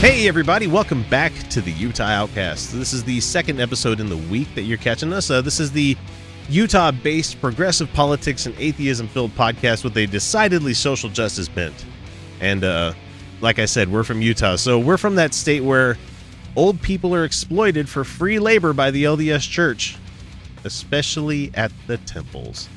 Hey, everybody, welcome back to the Utah Outcast. This is the second episode in the week that you're catching us. Uh, this is the Utah based progressive politics and atheism filled podcast with a decidedly social justice bent. And uh, like I said, we're from Utah. So we're from that state where old people are exploited for free labor by the LDS Church, especially at the temples.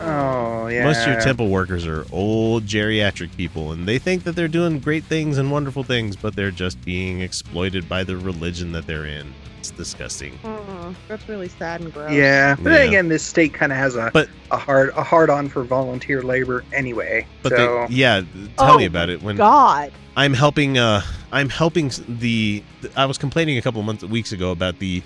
Oh yeah. Most of your temple workers are old geriatric people, and they think that they're doing great things and wonderful things, but they're just being exploited by the religion that they're in. It's disgusting. Oh, that's really sad and gross. Yeah, but Yeah. then again, this state kind of has a But a hard a hard on for volunteer labor anyway. but so they, yeah, tell Oh me about it. When God. I'm helping, uh, I'm helping the. I was complaining a couple of months, weeks ago about the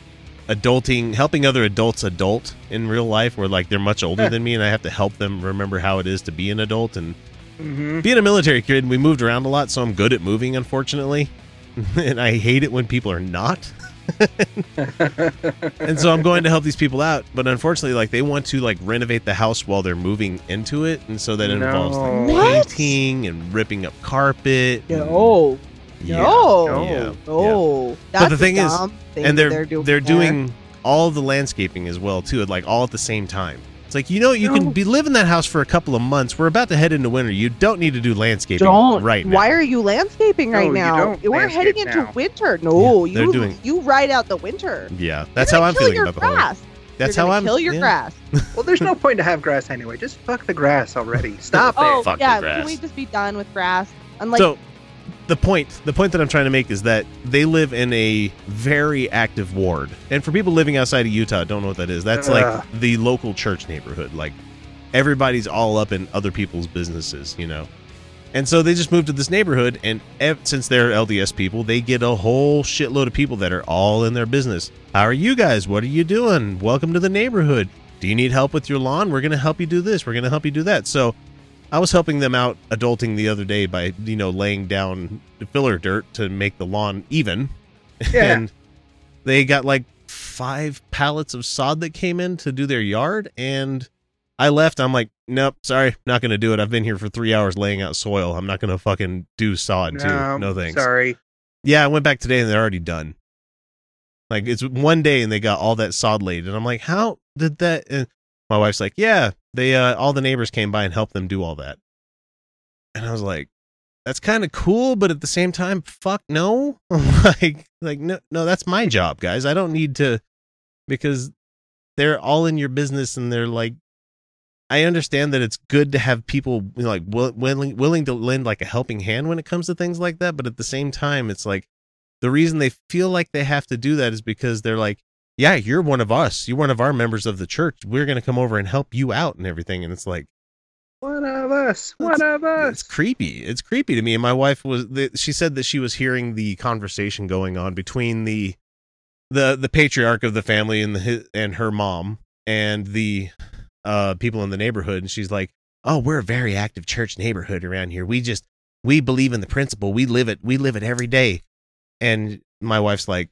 adulting, helping other adults adult in real life, where like they're much older than me, and I have to help them remember how it is to be an adult and mhm. being a military kid, we moved around a lot, so I'm good at moving, unfortunately. and I hate it when people are not. and so I'm going to help these people out, but unfortunately, like they want to like renovate the house while they're moving into it, and so that involves like painting and ripping up carpet. and- No. yeah, No. yeah, oh. No. But the thing a is- thing and they're they're doing. they're doing all the landscaping as well too, like all at the same time. It's like you know you No. can be living that house for a couple of months. We're about to head into winter. You don't need to do landscaping Don't. right now. Why are you landscaping No, right you now? don't We're landscape heading into now. winter. No, Yeah, they're you doing- you ride out the winter. Yeah, that's how I'm feeling your about the whole. grass. That's You're how I'm kill your yeah. grass. well, there's no point to have grass anyway. Just fuck the grass already. Stop Oh it. Fuck the yeah, grass. can we just be done with grass? Unlike so the point the point that i'm trying to make is that they live in a very active ward. And for people living outside of utah don't know what that is. That's like uh. the local church neighborhood. Like everybody's all up in other people's businesses you know? And so they just moved to this neighborhood and ev- since they're lds people they get a whole shitload of people that are all in their business. How are you guys? What are you doing? Welcome to the neighborhood. Do you need help with your lawn? We're going to help you do this. We're going to help you do that. So I was helping them out adulting the other day by, you know, laying down filler dirt to make the lawn even. Yeah. and they got like five pallets of sod that came in to do their yard. And I left. I'm like, nope, sorry, not going to do it. I've been here for three hours laying out soil. I'm not going to fucking do sod too. No thanks. Sorry. Yeah, I went back today and they're already done. Like it's one day and they got all that sod laid, and I'm like, how did that? And my wife's like, yeah, they uh, all the neighbors came by and helped them do all that, and I was like, that's kind of cool, but at the same time, fuck no, like like no no, that's my job, guys. I don't need to because they're all in your business and they're like. I understand that it's good to have people you know, like will, willing willing to lend like a helping hand when it comes to things like that, but at the same time, it's like the reason they feel like they have to do that is because they're like, yeah, you're one of us. You're one of our members of the church. We're going to come over and help you out and everything. And it's like, One of us. One of us. it's creepy. It's creepy to me. And my wife was, she said that she was hearing the conversation going on between the, the, the patriarch of the family and the, and her mom and the, uh, people in the neighborhood. And she's like, oh, we're a very active church neighborhood around here. We just, we believe in the principle. We live it. We live it every day. And my wife's like,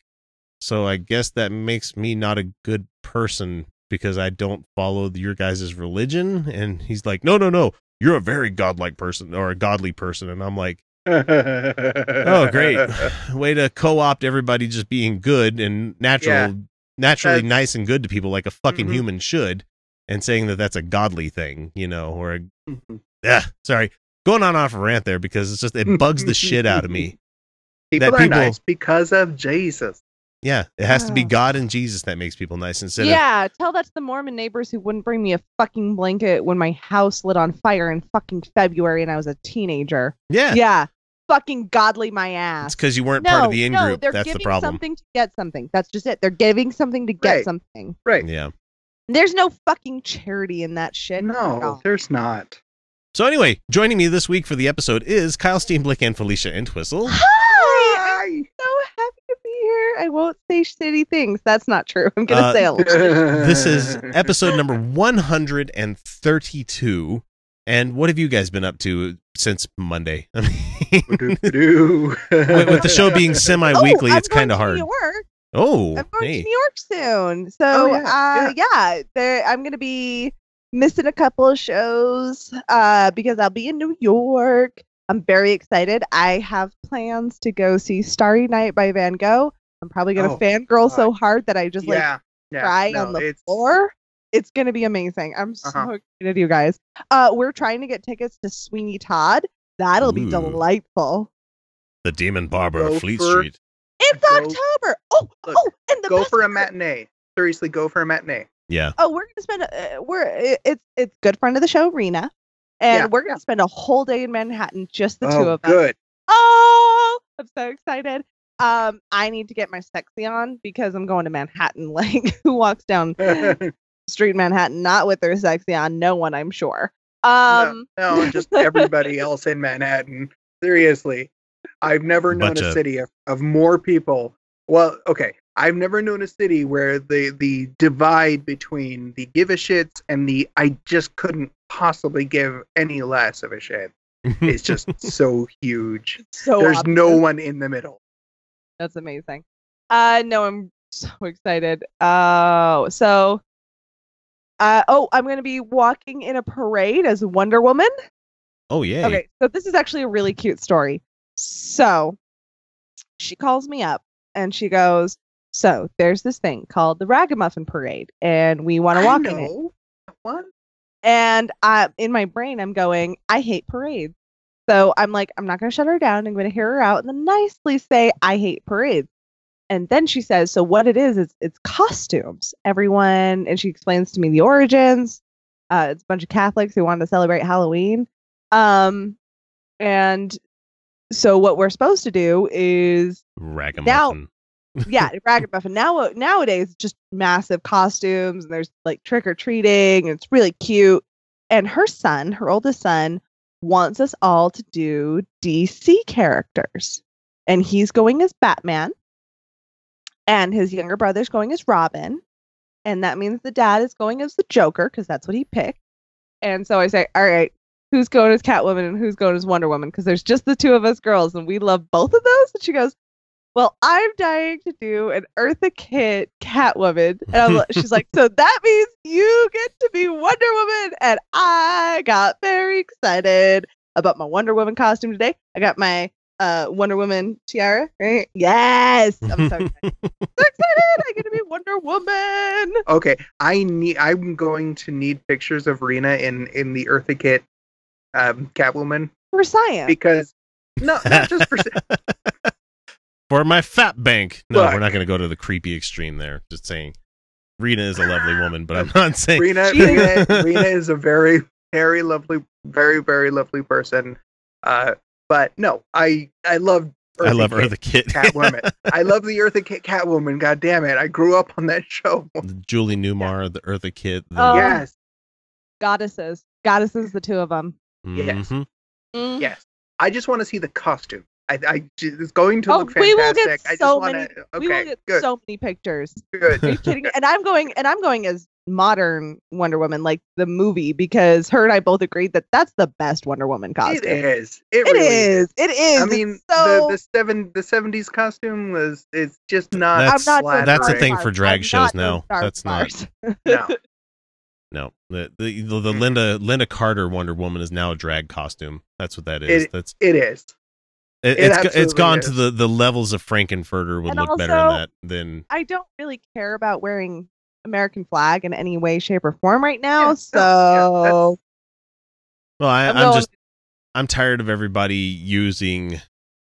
so I guess that makes me not a good person because I don't follow your guys' religion. And he's like, no, no, no. You're a very godlike person or a godly person. And I'm like, oh, great. Way to co opt everybody just being good and natural Yeah. naturally That's- nice and good to people like a fucking Mhm. human should, and saying that that's a godly thing, you know, or a, Mhm. yeah, sorry, going on off a rant there because it's just it bugs the shit out of me. People that are people- nice because of Jesus. Yeah, it has to be. God and Jesus that makes people nice instead of yeah, tell that to the Mormon neighbors who wouldn't bring me a fucking blanket when my house lit on fire in fucking February and I was a teenager. yeah. Yeah, fucking godly my ass. It's because you weren't no, part of the in no, group. they're That's the giving problem. something to get something. That's just it. They're giving something to get Right. something. Right. Yeah. There's no fucking charity in that shit. No, No. there's not. So anyway, joining me this week for the episode is Kyle Steenblick and Felicia Entwistle. Hi! I'm so happy to be here. I won't say shitty things. That's not true. I'm gonna Uh, say a lot. This is episode number 132. And what have you guys been up to since Monday? I mean, with, with the show being semi-weekly, oh, it's kind of hard. New York. Oh, I'm going hey. to New York soon. So Oh, yeah, yeah, uh, yeah, there, I'm gonna be missing a couple of shows uh, because I'll be in New York. I'm very excited. I have plans to go see Starry Night by Van Gogh. I'm probably gonna Oh, fangirl so hard that I just like yeah, yeah, cry no, on the it's, floor. It's gonna be amazing. I'm so Uh-huh. excited, you guys. Uh, we're trying to get tickets to Sweeney Todd. That'll be Ooh. delightful. The Demon Barber Go of Fleet for- Street. It's Go- October. Oh, Look, oh, and the Go for a part- matinee. Seriously, go for a matinee. Yeah. Oh, we're gonna spend. Uh, we're it's it's good friend of the show, Rena, and Yeah, we're gonna spend a whole day in Manhattan, just the two oh, of us. good. Oh, I'm so excited. Um, I need to get my sexy on because I'm going to Manhattan. Like, who walks down street in Manhattan not with their sexy on? No one, I'm sure. Um, no, no, just everybody else in Manhattan. Seriously, I've never known Bunch a of- city of, of more people. Well, okay, I've never known a city where the the divide between the give a shits and the I just couldn't possibly give any less of a shit is just so huge. so There's no one in the middle. That's amazing. Uh no, I'm so excited. Uh so uh oh, I'm gonna be walking in a parade as Wonder Woman. oh, yeah. Okay, so this is actually a really cute story. So she calls me up and she goes, So there's this thing called the Ragamuffin Parade, and we want to I walk in it. know. What? And I, in my brain, I'm going, I hate parades. So I'm like, I'm not going to shut her down. I'm going to hear her out and then nicely say, I hate parades. And then she says, So what it is, is it's costumes. Everyone, and she explains to me the origins. Uh, it's a bunch of Catholics who wanted to celebrate Halloween. Um, and so what we're supposed to do is Ragamuffin. yeah, ragamuffin. Now nowadays, just massive costumes and there's like trick or treating. and It's really cute. And her son, her oldest son, wants us all to do DC characters, and he's going as Batman, and his younger brother's going as Robin, and that means the dad is going as the Joker because that's what he picked. And so I say, all right. Who's going as Catwoman and who's going as Wonder Woman? Because there's just the two of us girls, and we love both of those. And she goes, well, I'm dying to do an Eartha Kitt Catwoman. And I'm, li- she's like, so that means you get to be Wonder Woman. And I got very excited about my Wonder Woman costume today. I got my uh, Wonder Woman tiara, right? Yes. I'm so excited. so excited. I get to be Wonder Woman. Okay, I need. I'm going to need pictures of Rena in in the Eartha Kitt um, Catwoman For science. because no, not just for For my fat bank. No, Look. we're not going to go to the creepy extreme there. Just saying. Rena is a lovely woman, but I'm not saying. Rena, Rena. Rena is a very, very lovely, very, very lovely person. Uh, but no, I I love. I love Kitt Eartha Kitt. Catwoman. I love the Eartha Kitt Catwoman. God damn it! I grew up on that show. Julie Newmar, the Eartha Kitt. The, Oh. yes, Goddesses. Goddesses, the two of them. yes. Mhm. yes. I just want to see the costume. I, I it's going to Oh, look we will fantastic. get I just so want many- to. we will get good, so many pictures. good. Are you kidding? And I'm going and I'm going as modern Wonder Woman, like the movie, because her and I both agreed that that's the best Wonder Woman costume. It is. It, It really is. It is. I mean, so the the seven the seventies costume was it's just not. That's- I'm not that's a thing for drag I'm shows not doing now. That's not- No. No, the the, the, the Lynda Lynda Carter Wonder Woman is now a drag costume. That's what that is. It- That's It is. It, It it's go- it's absolutely gone to the the levels of Frank-N-Furter would And look better in that than I don't really care about wearing American flag in any way, shape, or form right now. Yeah, no, yeah, so well I, I'm I'm just I'm tired of everybody using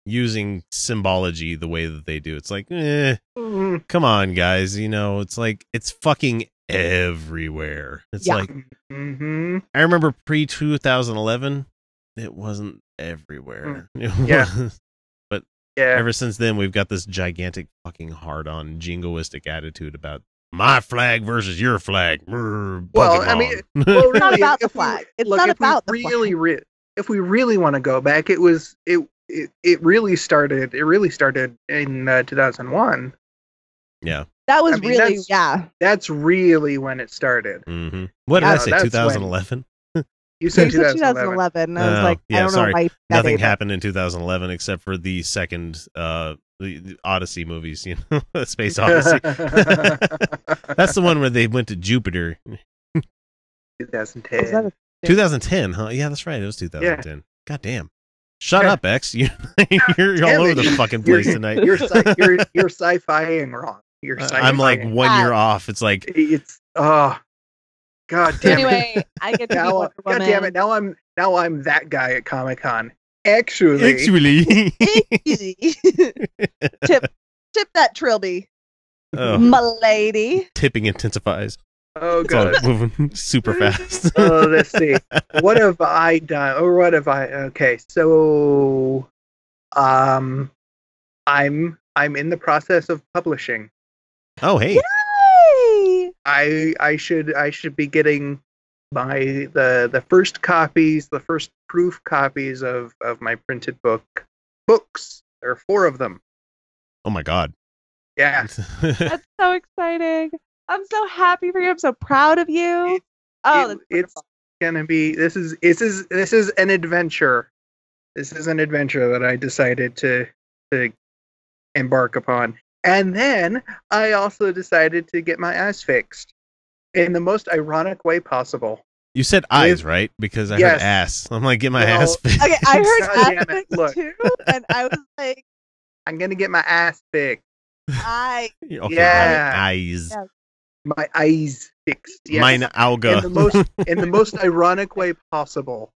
using symbology the way that they do. It's like, eh, Mm, come on, guys. You know, it's like it's fucking everywhere. It's Yeah. like mhm. I remember pre 2011, it wasn't everywhere. It Mm. Yeah. was- Yeah. Ever since then, we've got this gigantic fucking hard on jingoistic attitude about my flag versus your flag. Brr, Well, I mean, well, It's not about the flag. It's look, not if we about the really, flag. re- if we really want to go back, it was it it, it really started. It really started in uh, 2001. yeah. that was I mean, really that's- yeah. That's really when it started. hmm What did Yeah, I say? that's when- 2011. You said You said 2011. 2011. I was Oh, like, yeah, I don't sorry. know why that Nothing date. happened in 2011 except for the second uh the, the Odyssey movies. You know, Space Odyssey. That's the one where they went to Jupiter. 2010. Was that a- 2010, huh? Yeah, that's right. It was 2010. God damn. Shut Yeah. up, X. You, you're all over it. the fucking You're- place tonight. You're sci- you're you're sci-fiing wrong. You're sci-fi. I'm like one year off. It's like it's oh god damn it. anyway, I get to be Now, Wonder god Woman. damn it! Now I'm now I'm that guy at Comic Con. Actually, actually. tip, tip that trilby, oh, my lady. tipping intensifies. oh It's all god. moving super fast. oh, let's see. What have I done? Or what have I? Okay, so, um, I'm I'm in the process of publishing. oh, hey. Yay! I I should I should be getting my the the first copies, the first proof copies of of my printed book books. There are four of them. Oh my god. Yeah. That's so exciting. I'm so happy for you. I'm so proud of you. Oh, It- it's gonna be this is this is this is an adventure. This is an adventure that I decided to to embark upon. And then I also decided to get my eyes fixed in the most ironic way possible. you said eyes, right? Because I Yes. heard ass. I'm like, get my Well, ass fixed. Okay, I heard God damn it, aspects look. too, and I was like, I'm gonna get my ass fixed. I okay, Yeah. my eyes. Yeah. My eyes fixed. Yes. Mine auga. in the most in the most ironic way possible.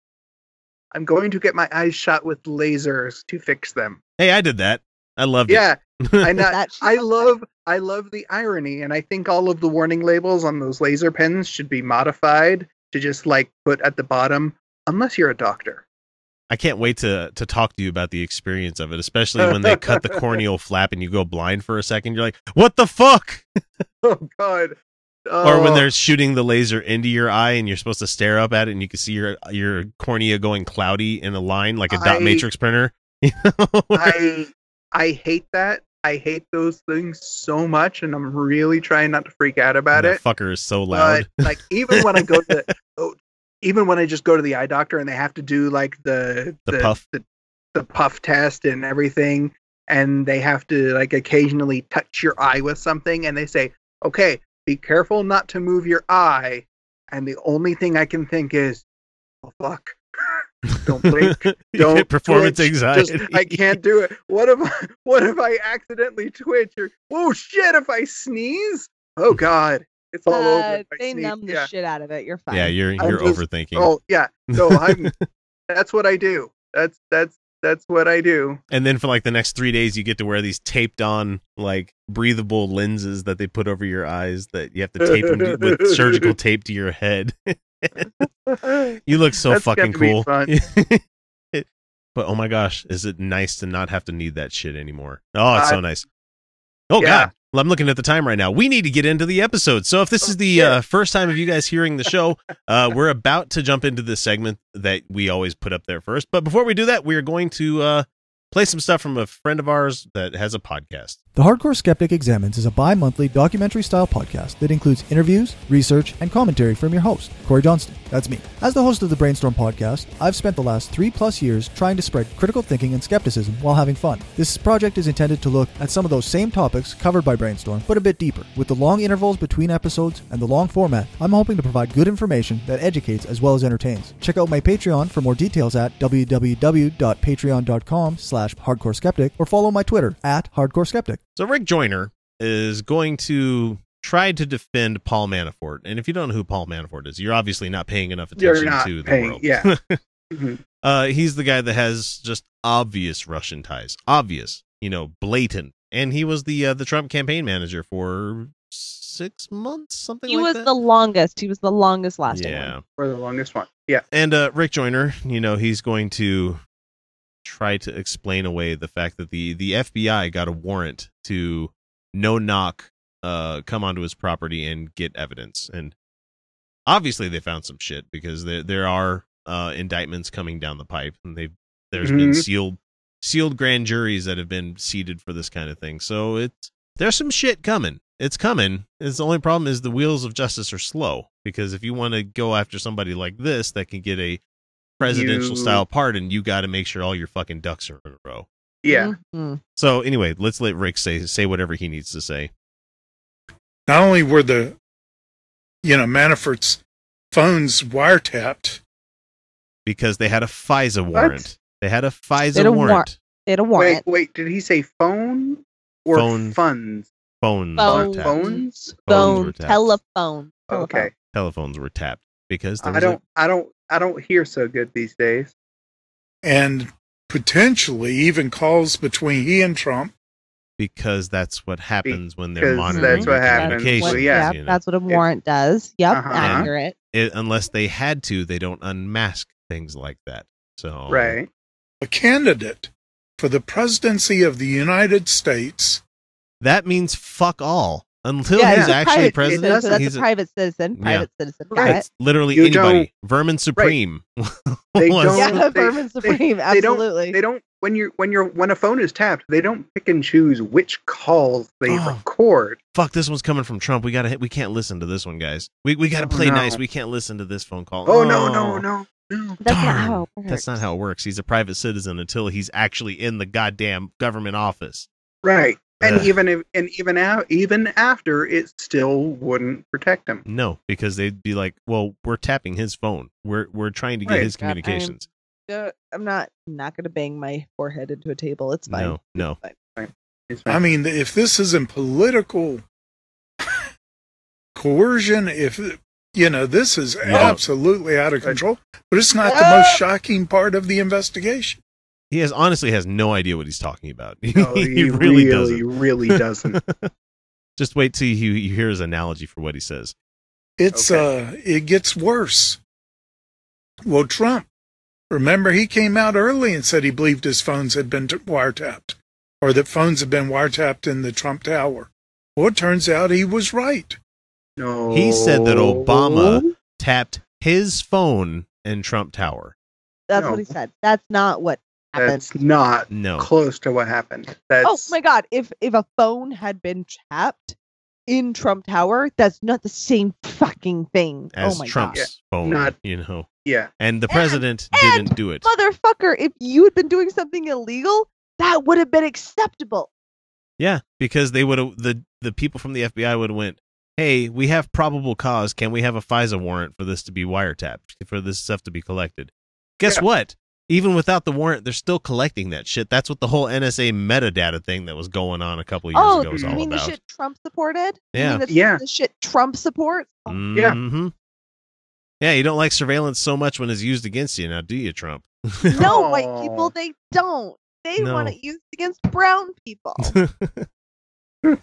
I'm going to get my eyes shot with lasers to fix them. hey, I did that. I loved Yeah, I know. that I love I love the irony, and I think all of the warning labels on those laser pens should be modified to just like put at the bottom, unless you're a doctor. I can't wait to to talk to you about the experience of it, especially when they cut the corneal flap and you go blind for a second. You're like, "What the fuck?" Oh God. Or when Oh, they're shooting the laser into your eye and you're supposed to stare up at it and you can see your your cornea going cloudy in a line like a dot I- matrix printer. You know? I I hate that. I hate those things so much, and I'm really trying not to freak out about that it. fucker is so loud. But like even when I go to oh, even when I just go to the eye doctor and they have to do like the The puff. the, the puff test and everything and they have to like occasionally touch your eye with something and they say, "Okay, be careful not to move your eye." And the only thing I can think is, "Oh fuck." Don't blink. You Don't performance twitch. anxiety. Just, I can't do it. What if I, what if I accidentally twitch or oh shit if I sneeze? Oh god. It's all over. Uh, if I they sneeze. numb the yeah. shit out of it. You're fine. Yeah, you're you're just- overthinking. Oh yeah. So I'm that's what I do. That's that's that's what I do. And then for like the next three days, you get to wear these taped on like breathable lenses that they put over your eyes that you have to tape them with surgical tape to your head. You look so That's fucking got to be cool. but oh my gosh, is it nice to not have to need that shit anymore? Oh, it's Uh, so nice. Oh yeah. god. Well, I'm looking at the time right now. We need to get into the episode. So if this Oh, is the uh, first time of you guys hearing the show, uh, we're about to jump into the segment that we always put up there first. But before we do that, we are going to uh, play some stuff from a friend of ours that has a podcast. The Hardcore Skeptic Examines is a bi monthly documentary style podcast that includes interviews, research, and commentary from your host, Corey Johnston. That's me. As the host of the Brainstorm podcast, I've spent the last three plus years trying to spread critical thinking and skepticism while having fun. This project is intended to look at some of those same topics covered by Brainstorm, but a bit deeper. With the long intervals between episodes and the long format, I'm hoping to provide good information that educates as well as entertains. Check out my Patreon for more details at www.patreon.com slash slash hardcore skeptic or follow my Twitter at hardcore skeptic. So Rick Joyner is going to try to defend Paul Manafort. And if you don't know who Paul Manafort is, you're obviously not paying enough attention to the paying- world. yeah. Mhm. uh, he's the guy that has just obvious Russian ties, obvious, you know, blatant. And he was the uh, the Trump campaign manager for six months, something He like was that. the longest. He was the longest lasting yeah. one. For the longest one. Yeah. And uh, Rick Joyner, you know, he's going to try to explain away the fact that the the FBI got a warrant to no knock uh come onto his property and get evidence. And obviously they found some shit because there there are uh indictments coming down the pipe and they there's been Mhm. sealed sealed grand juries that have been seated for this kind of thing. So it's there's some shit coming. It's coming. It's the only problem is the wheels of justice are slow because if you want to go after somebody like this that can get a presidential You- style pardon, you got to make sure all your fucking ducks are in a row. Yeah. Mhm. So anyway, let's let Rick say say whatever he needs to say. Not only were the, you know, Manafort's phones wiretapped, because they had a FISA What? warrant. They had a FISA They warrant. warrant. They had a warrant. wait, did he say phone or Phone. funds? Phones, Phone. Phones? Phones Phone, tapped. telephone. Okay. Telephones were tapped because there I was a- don't I don't I don't hear so good these days. and potentially even calls between he and Trump. because that's what happens when they're monitoring that's what your happens. communications, Well, yeah. you know. that's what a warrant does. Yep, Uh-huh. accurate. It- unless they had to, they don't unmask things like that. So Right. a candidate for the presidency of the United States. that means fuck all until yeah, he's it's actually private president. citizen, so that's he's a a- private citizen. Yeah. Private citizen. Got Right. it. Literally You anybody. Vermin Supreme. They don't- Yeah, they- Vermin Supreme. they don't- absolutely. They don't when you're when you're when a phone is tapped, they don't pick and choose which calls they Oh. record. Fuck, this one's coming from Trump. We gotta hit. We can't listen to this one, guys. We we gotta Oh, play no. nice. We can't listen to this phone call. Oh no, no, oh. no, no. That's not how it works. That's not how it works. He's a private citizen until he's actually in the goddamn government office. Right. And Ugh. even if and even out even after it still wouldn't protect him. No, because they'd be like, "Well, we're tapping his phone. We're we're trying to get Right. his God, I'm- communications." Uh, I'm not not gonna bang my forehead into a table. It's fine. No, no. It's fine. I fine. mean, if this isn't political coercion, if you know, this is absolutely out of control. But it's not the most shocking part of the investigation. He has honestly has no idea what he's talking about. No, he, really, really, doesn't. He really doesn't. Just wait till you, you hear his analogy for what he says. It's uh, it gets worse. Well, Trump, remember he came out early and said he believed his phones had been t- wiretapped, or that phones had been wiretapped in the Trump Tower. Well, it turns out he was right. No. He said that Obama- Tapped his phone in Trump Tower. That's No. what he said. That's not what happened. That's not No, close to what happened. Oh that's oh my god! If if a phone had been tapped in Trump Tower, that's not the same fucking thing. Oh as oh my Trump's Yeah. phone, Not- you know. yeah. And the president and didn't do it. motherfucker! If you had been doing something illegal, that would have been acceptable. Yeah, because they would have the the people from the FBI would have went, "Hey, we have probable cause. Can we have a FISA warrant for this to be wiretapped for this stuff to be collected?" Guess Yeah. what? Even without the warrant, they're still collecting that shit. That's what the whole NSA metadata thing that was going on a couple years oh, ago was you all mean about. the shit Trump supported? You Yeah. mean the, Yeah. the shit Trump supports. Oh, Yeah. Mhm. Yeah, you don't like surveillance so much when it's used against you, now do you, Trump? No, white people, they don't. They No. want it used against brown people.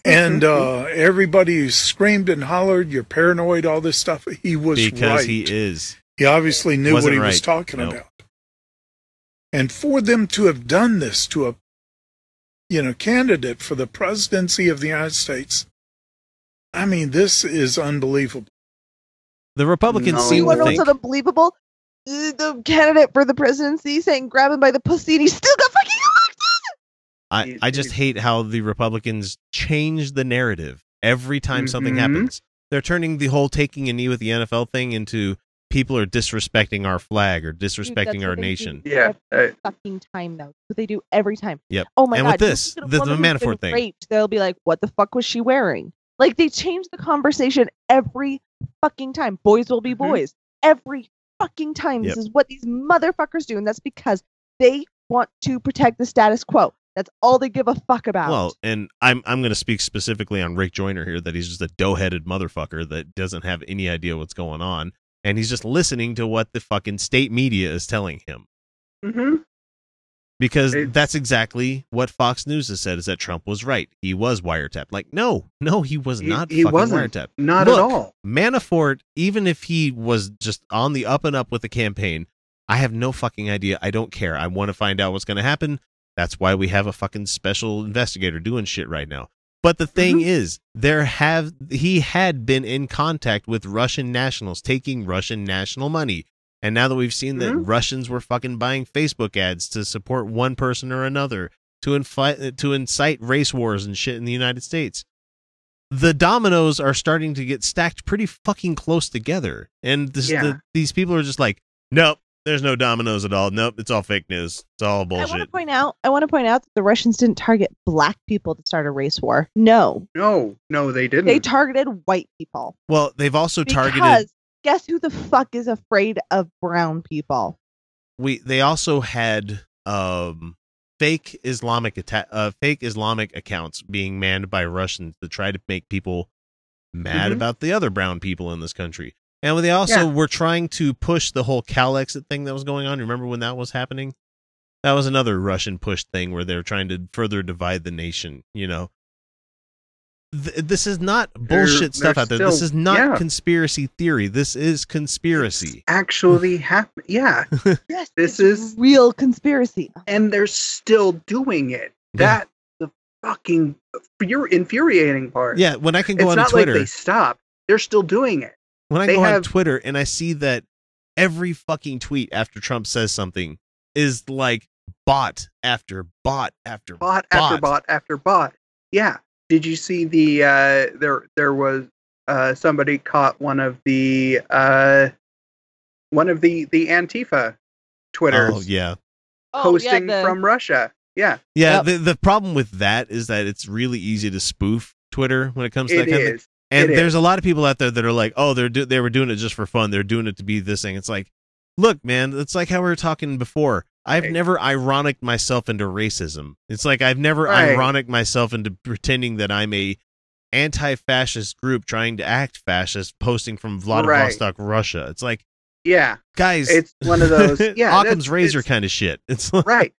And uh, everybody who screamed and hollered, "You're paranoid!" All this stuff. He was because right. he is. He obviously knew what Wasn't he was talking Nope. about. And for them to have done this to a you know candidate for the presidency of the United States, I mean, this is unbelievable. The Republicans No. you seem want to to know think what's unbelievable? Uh, The candidate for the presidency saying grab him by the pussy and he still got fucking elected. I, I just hate how the Republicans change the narrative every time something Mhm. happens. They're turning the whole taking a knee with the NFL thing into people are disrespecting our flag or disrespecting that's our what do nation. Yeah, every uh, fucking time though. That's what they do every time. Yep. Oh my And god. And with this, look at a the- the woman who's been Manafort thing. raped, they'll be like, "What the fuck was she wearing?" Like they change the conversation every fucking time. Boys will be Mhm. boys every fucking time. Yep. This is what these motherfuckers do, and that's because they want to protect the status quo. That's all they give a fuck about. Well, and I'm I'm going to speak specifically on Rick Joyner here that he's just a dough-headed motherfucker that doesn't have any idea what's going on and he's just listening to what the fucking state media is telling him. hmm Because that's exactly what Fox News has said is that Trump was right. He was wiretapped. Like, no, no, he was He- not he fucking wasn't. wiretapped. Not Look, at all. Manafort, even if he was just on the up and up with the campaign, I have no fucking idea. I don't care. I want to find out what's going to happen. That's why we have a fucking special investigator doing shit right now. But the thing Mm-hmm. is, there have he had been in contact with Russian nationals taking Russian national money. And now that we've seen that Mhm. Russians were fucking buying Facebook ads to support one person or another to infi- to incite race wars and shit in the United States, the dominoes are starting to get stacked pretty fucking close together. And this, Yeah. the, these people are just like, nope, there's no dominoes at all. Nope, it's all fake news. It's all bullshit. I want to bullshit. point out. I want to point out that the Russians didn't target black people to start a race war. No, No, no, they didn't. they targeted white people. Well, they've also targeted. Because guess who the fuck is afraid of brown people? we they also had um fake Islamic atta- uh, fake Islamic accounts being manned by Russians to try to make people mad Mhm. about the other brown people in this country. And they also Yeah. were trying to push the whole Calexit thing that was going on. Remember when that was happening? That was another Russian push thing where they were trying to further divide the nation, you know. Th- this is not bullshit stuff they're out there. This is not yeah. conspiracy theory. This is conspiracy. actually happen. Yeah, Yes, This is- real conspiracy. and they're still doing it. That's the fucking uh, fur- infuriating part. Yeah, when I can go it's on not Twitter, like they stopped. They're still doing it. When I they go on Twitter and I see that every fucking tweet after Trump says something is like bot after bot after Bot after bot after bot. Yeah. Did you see the uh there there was uh somebody caught one of the uh one of the the Antifa Twitters Oh yeah, posting from Russia. Yeah, yeah. Yep. The the problem with that is that it's really easy to spoof Twitter when it comes to that it kind of thing. And It there's is. a lot of people out there that are like, oh, they're do- they were doing it just for fun. They're doing it to be this thing. It's like, look, man, it's like how we were talking before. I've Right. never ironic myself into racism. It's like I've never Right. ironic myself into pretending that I'm a anti-fascist group trying to act fascist, posting from Vladivostok, Russia. It's like, Yeah, guys, it's one of those. Yeah, Occam's razor kind of shit. It's like, right.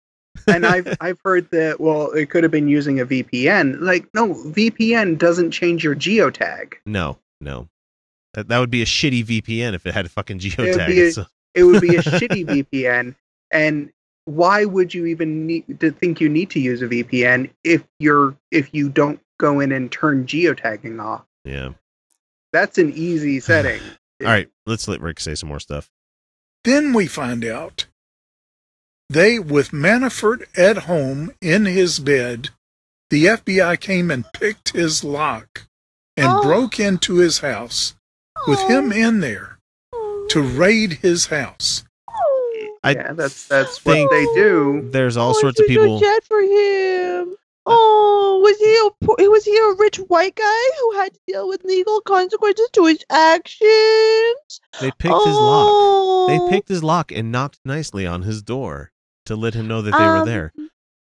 And I've I've heard that. Well, it could have been using a VPN. Like, no, VPN doesn't change your geotag. no, no. That, that would be a shitty VPN if it had a fucking would geotag. be a- It's a- It would be a shitty VPN. And why would you even need to think you need to use a VPN if you're if you don't go in and turn geotagging off? yeah. That's an easy setting. All right, let's let Rick say some more stuff. Then we find out they, with Manafort at home in his bed, the FBI came and picked his lock and Oh. broke into his house with oh. him in there to oh. raid his house. I yeah, that's that's think- what they do. There's all Oh, sorts of people. so sad for him. Uh, oh, was he a was he a rich white guy who had to deal with legal consequences to his actions? They picked his lock. They Oh. picked his lock and knocked nicely on his door to let him know that they were Um, there. You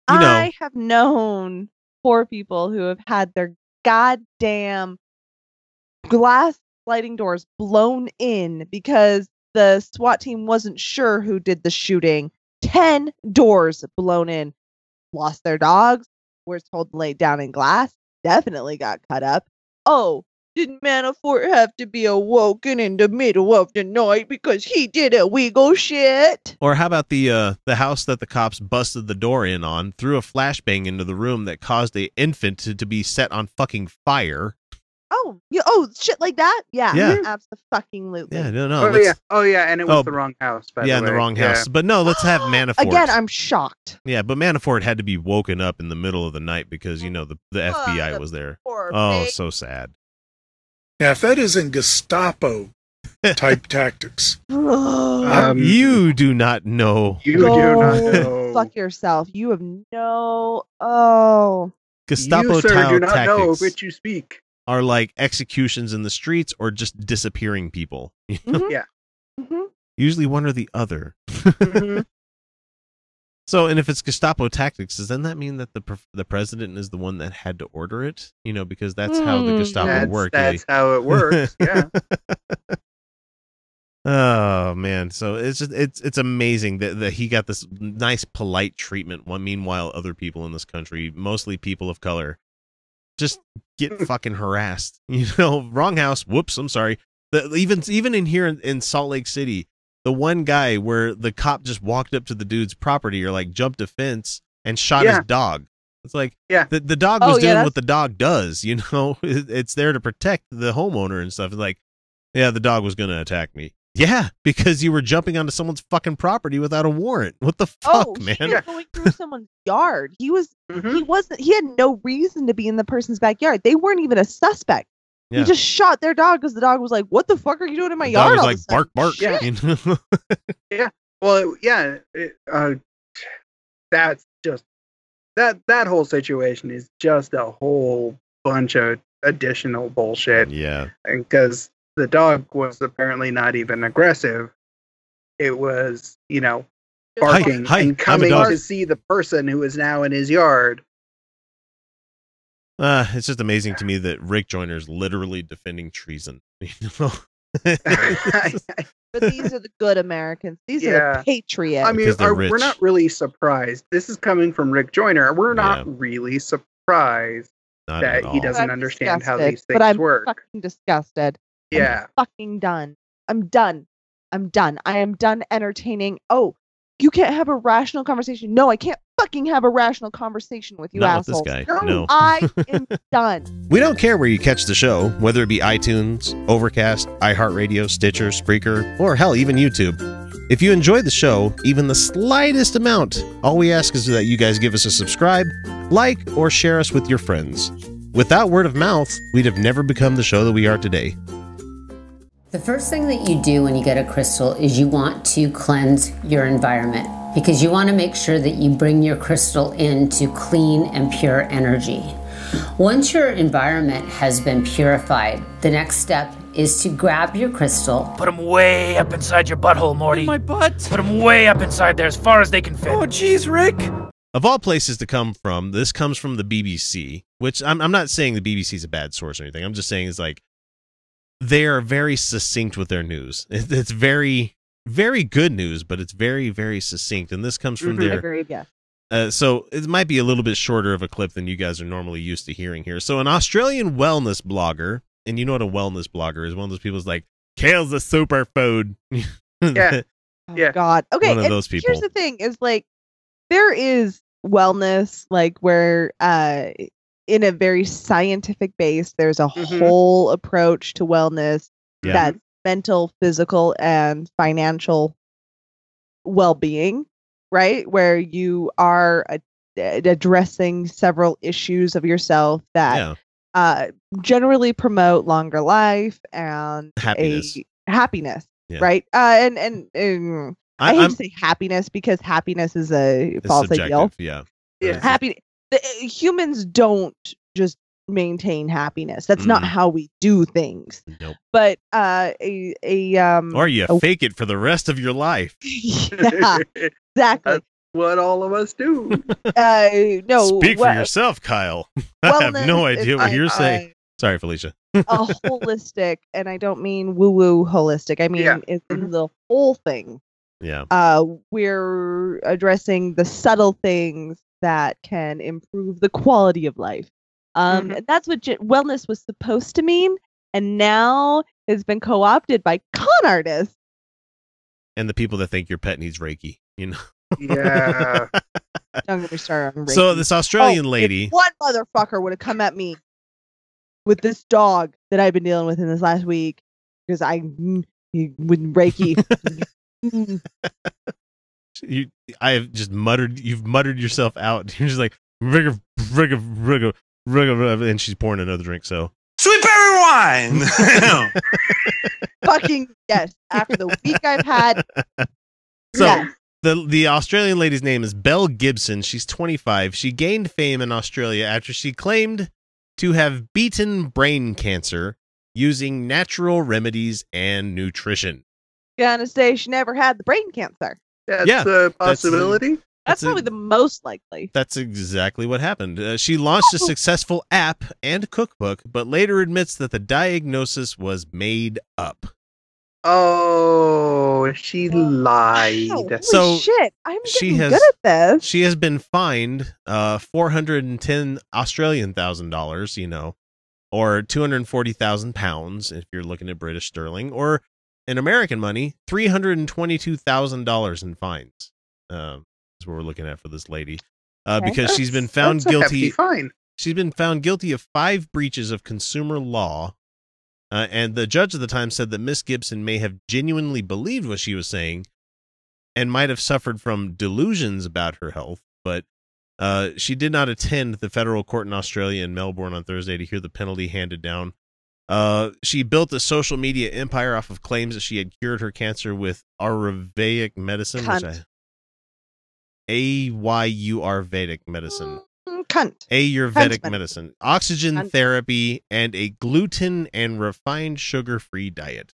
know- I have known poor people who have had their goddamn glass sliding doors blown in because the SWAT team wasn't sure who did the shooting. Ten doors blown in. Lost their dogs. Were told to lay down in glass. Definitely got cut up. Oh, didn't Manafort have to be awoken in the middle of the night because he did a wiggle shit? Or how about the uh, the house that the cops busted the door in on, threw a flashbang into the room that caused a infant to, to be set on fucking fire? Oh, yeah, oh, shit like that? Yeah, Yeah. absolutely. Yeah, no, no. oh yeah, oh yeah, and it was Oh, the wrong house. By yeah, the in the way. wrong Yeah. house. But no, let's have Manafort. Again, I'm shocked. yeah, but Manafort had to be woken up in the middle of the night because you know the the FBI the was there. Poor Oh, pig. so sad. Now, if that isn't Gestapo type tactics, Um, you do not know You do not know. Fuck yourself. You have no. Oh. Gestapo you, sir, do not know tactics which you speak. are like executions in the streets or just disappearing people. Mhm. Yeah. Mhm. Usually one or the other. Mhm. So, and if it's Gestapo tactics, does then that mean that the the president is the one that had to order it? You know, because that's how the Hmm, Gestapo that's, worked. that's how it works. Yeah. Oh man, so it's just it's it's amazing that, that he got this nice polite treatment. One meanwhile, other people in this country, mostly people of color, just get fucking harassed. You know, wrong house. Whoops, I'm sorry. The, even even in here in, in Salt Lake City, the one guy where the cop just walked up to the dude's property or like jumped a fence and shot Yeah. his dog. It's like Yeah. the the dog Oh, was yeah, doing that's- what the dog does. You know, it's there to protect the homeowner and stuff. It's like, yeah, the dog was gonna attack me. Yeah, because you were jumping onto someone's fucking property without a warrant. What the fuck, oh, man? he was going through someone's yard. He was Mhm. he wasn't he had no reason to be in the person's backyard. They weren't even a suspect. Yeah. He just shot their dog because the dog was like, "What the fuck are you doing in my The dog yard?" was like sudden?" bark, bark. Yeah. You know? Well, yeah. It, uh, that's just that that whole situation is just a whole bunch of additional bullshit. yeah, And because the dog was apparently not even aggressive. It was, you know, barking hi, I'm and coming to see the person who is now in his yard. Uh, it's just amazing to me that Rick Joyner's literally defending treason. You know? But these are the good Americans. These are the patriots. I mean, they're we're not really surprised. This is coming from Rick Joyner. We're not Yeah. really surprised. Not that he doesn't I'm understand how disgusted, these but I'm work. Fucking disgusted. I'm Yeah. fucking done. I'm done. I'm done. I am done entertaining. Oh, you can't have a rational conversation. No, I can't fucking have a rational conversation with you Not with this guy. No. No. I am done. We don't care where you catch the show, whether it be iTunes, Overcast, iHeartRadio, Stitcher, Spreaker, or hell, even YouTube. If you enjoy the show, even the slightest amount, all we ask is that you guys give us a subscribe, like, or share us with your friends. Without word of mouth, we'd have never become the show that we are today. The first thing that you do when you get a crystal is you want to cleanse your environment because you want to make sure that you bring your crystal into clean and pure energy. Once your environment has been purified, the next step is to grab your crystal Put them way up inside your butthole, Morty. My butt. Put them way up inside there as far as they can fit. Oh, jeez, Rick. Of all places to come from, this comes from the BBC, which I'm, I'm not saying the BBC is a bad source or anything. I'm just saying it's like they are very succinct with their news. It's very, very good news, but it's very, very succinct. And this comes from Mhm. their Agreed. Yeah. Uh, so it might be a little bit shorter of a clip than you guys are normally used to hearing here. So an Australian wellness blogger, and you know what a wellness blogger is? One of those people is like, "Kale's a superfood." Yeah. Oh, Yeah. God. Okay. One of and those people. Here's the thing: is like there is wellness, like where uh, in a very scientific base, there's a Mhm. whole approach to wellness Yeah. that's mental, physical, and financial well-being, right? Where you are uh, addressing several issues of yourself that yeah, uh, generally promote longer life and Happiness. a happiness, Yeah. right? Uh, and and, and I, I, hate I'm to say happiness because happiness is a false ideal. Yeah, Yeah. Happy the, uh, humans don't just maintain happiness. That's not Mm. how we do things. nope. But uh, a a um, Or you a- fake it for the rest of your life. yeah, exactly. what all of us do. Uh, no, Speak for yourself, Kyle. I have no idea what like you're saying. a- Sorry, Felicia. a holistic, and I don't mean woo woo holistic. I mean Yeah. it's in Mhm. the whole thing. Yeah, Uh, we're addressing the subtle things that can improve the quality of life. Um, Mhm. and that's what ge- wellness was supposed to mean, and now has been co-opted by con artists. and the people that think your pet needs Reiki. You know. Yeah. Don't get me started on So this Australian Oh, if lady. one motherfucker would have come at me with this dog that I've been dealing with in this last week because I mm, he with Reiki. You I have just muttered you've muttered yourself out. You're just like rigga rigga rigga rigga and she's pouring another drink, so Sweet berry wine. fucking yes. After the week I've had, So yes. the the Australian lady's name is Belle Gibson. She's 25. She gained fame in Australia after she claimed to have beaten brain cancer using natural remedies and nutrition. gonna say she never had the brain cancer. That's Yeah, a possibility. That's That's a- probably the most likely. That's exactly what happened. Uh, she launched a successful app and cookbook, but later admits that the diagnosis was made up. Oh, she lied. Wow, holy So, shit, I'm she getting has- good at this. She has been fined uh 410 Australian thousand dollars, you know, or 240,000 pounds if you're looking at British sterling, or in American money, $322,000 in fines. Um, is what we're looking at for this lady. Uh, Okay. because she's been found that's guilty Fine. she's been found guilty of five breaches of consumer law. Uh, and the judge at the time said that Miss Gibson may have genuinely believed what she was saying and might have suffered from delusions about her health, but uh, she did not attend the federal court in Australia in Melbourne on Thursday to hear the penalty handed down. Uh, she built a social media empire off of claims that she had cured her cancer with Ayurvedic medicine, which Cunt. I A Y U R Vedic medicine. Mm, cunt. Ayurvedic medicine. medicine, oxygen Cunt. therapy, and a gluten and refined sugar free diet.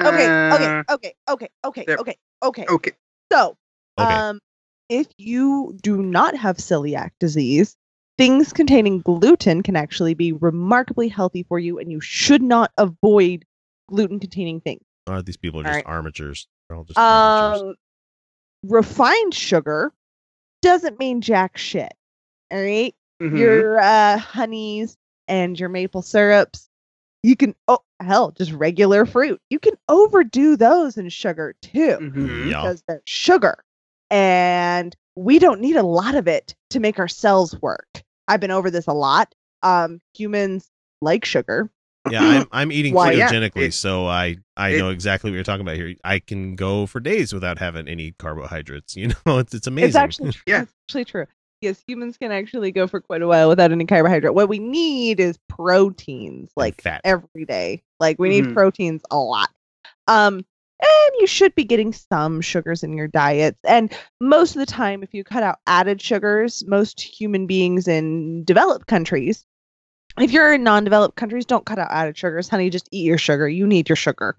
Okay, Uh, okay, okay, okay, okay, there- okay, okay. Okay. So, Okay. um, if you do not have celiac disease, things containing gluten can actually be remarkably healthy for you, and you should not avoid gluten containing things. Oh, these people are just Alright. armatures. They're all just armatures. Um, refined sugar doesn't mean jack shit. All right? Mhm. your uh, honeys and your maple syrups. You can oh hell, just regular fruit. You can overdo those in sugar too Mhm. Yeah. because they're sugar, and we don't need a lot of it to make our cells work. I've been over this a lot. Um, humans like sugar. Yeah, I'm I'm eating Why, yeah. ketogenically, It- so I I it- know exactly what you're talking about here. I can go for days without having any carbohydrates. You know, it's it's amazing. It's actually true. Yeah. It's actually true. Yes, humans can actually go for quite a while without any carbohydrate. What we need is proteins, like fat. every day. Like we need Mhm. proteins a lot. Um, and you should be getting some sugars in your diets. And most of the time, if you cut out added sugars, most human beings in developed countries, if you're in non-developed countries, don't cut out added sugars, honey. Just eat your sugar. You need your sugar.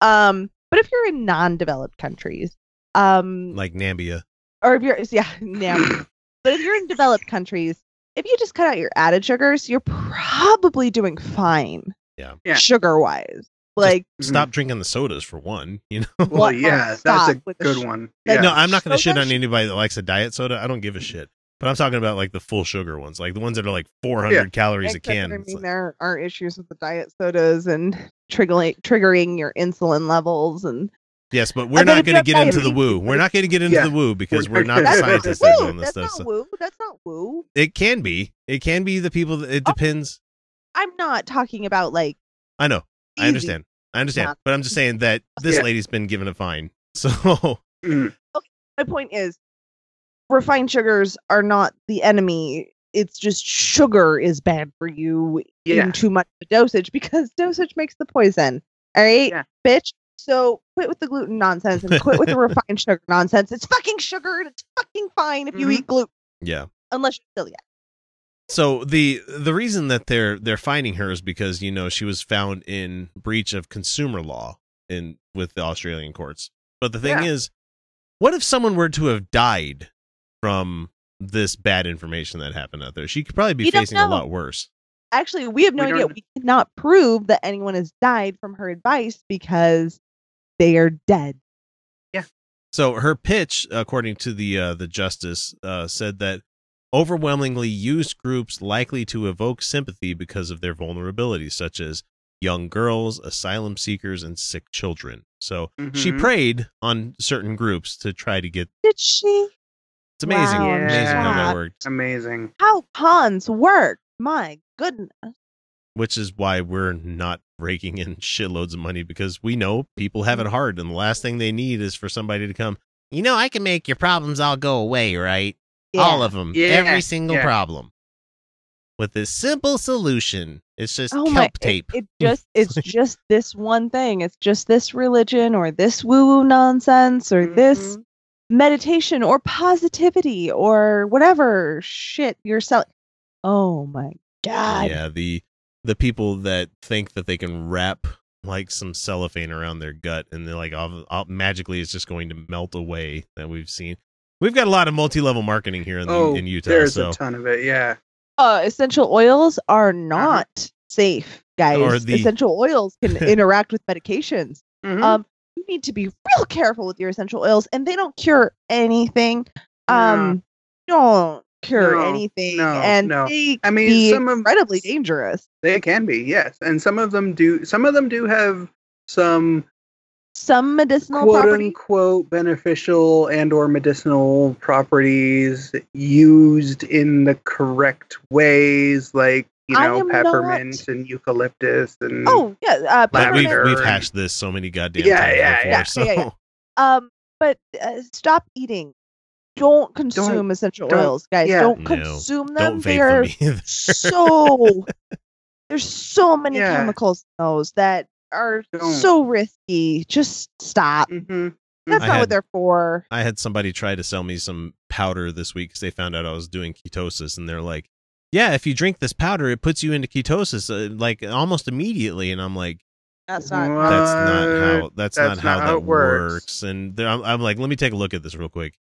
Um, but if you're in non-developed countries, um, like Nambia. or if you're yeah now but if you're in developed countries if you just cut out your added sugars you're probably doing fine Yeah. Yeah. sugar wise like Stop drinking the sodas for one. You know. Well, yeah, that's a good sh- one. Yeah. No, I'm not going to shit on anybody that likes a diet soda. I don't give a shit. But I'm talking about like the full sugar ones, like the ones that are like 400 Yeah. calories a except that, can. I mean, like- there are issues with the diet sodas and triggering triggering your insulin levels and yes, but we're not going to get into the woo. We're not going to get into Yeah. the woo because we're We're not not the scientists that woo, doing this that's stuff. not so- woo that's not woo It can be. It can be the people. That, it Oh. depends. i'm not talking about like I know. I understand. I understand. Yeah. But I'm just saying that this Yeah. lady's been given a fine. So Mm. my point is refined sugars are not the enemy it's just sugar is bad for you Yeah. in too much dosage because dosage makes the poison all right Yeah. bitch so quit with the gluten nonsense and quit with the refined sugar nonsense it's fucking sugar and it's fucking fine if you Mhm. eat gluten yeah. unless you're celiac So the the reason that they're they're finding her is because you know she was found in breach of consumer law in with the Australian courts. But the thing Yeah. is, what if someone were to have died from this bad information that happened out there? She could probably be You facing a lot worse. actually we have no We idea we cannot prove that anyone has died from her advice because they are dead Yeah. So her pitch, according to the uh, the justice, uh, said that overwhelmingly used groups likely to evoke sympathy because of their vulnerabilities, such as young girls, asylum seekers, and sick children. So she Mhm. preyed on certain groups to try to get. did she It's amazing, Wow, amazing how that yeah. worked. Amazing. how cons work my goodness Which is why we're not raking in shitloads of money because we know people have it Mm-hmm. hard, and the last thing they need is for somebody to come. You know, I can make your problems all go away, right? All of them, Yeah, every single yeah. problem, with this simple solution. It's just oh kelp my tape. It, just it's just this one thing. It's just this religion or this woo woo nonsense or this Mhm. meditation or positivity or whatever shit you're selling. Oh my god. yeah, the the people that think that they can wrap like some cellophane around their gut and they're like all, all, magically it's just going to melt away that we've seen. We've got a lot of multi-level marketing here in, the, oh, in Utah. there's so a ton of it. Yeah. Uh, essential oils are not safe, guys. Or the- Essential oils can interact with medications. Mhm. Um, you need to be real careful with your essential oils, and they don't cure anything. Um, don't cure No, anything, no, and no. they I mean, be some of- incredibly dangerous. They can be, yes, and some of them do. Some of them do have some Some medicinal quote properties. unquote beneficial and or medicinal properties used in the correct ways, like you know am peppermint and eucalyptus and Oh yeah, uh, but we've, Lavender we've hashed this so many goddamn Yeah, times yeah, before. yeah, so yeah, yeah. Um, but uh, stop eating. Don't consume Don't- essential don't- oils, guys. yeah. Don't No, consume them. don't They're them so there's so many Yeah. chemicals in those that are Don't. so risky. Just stop. hmm That's I not had- what they're for. I had somebody try to sell me some powder this week because they found out I was doing ketosis, and they're like, "Yeah, if you drink this powder, it puts you into ketosis uh, like almost immediately." And I'm like, That's not. What? "That's not how. That's, That's not how not that how it works. works." And I'm, I'm like, "Let me take a look at this real quick."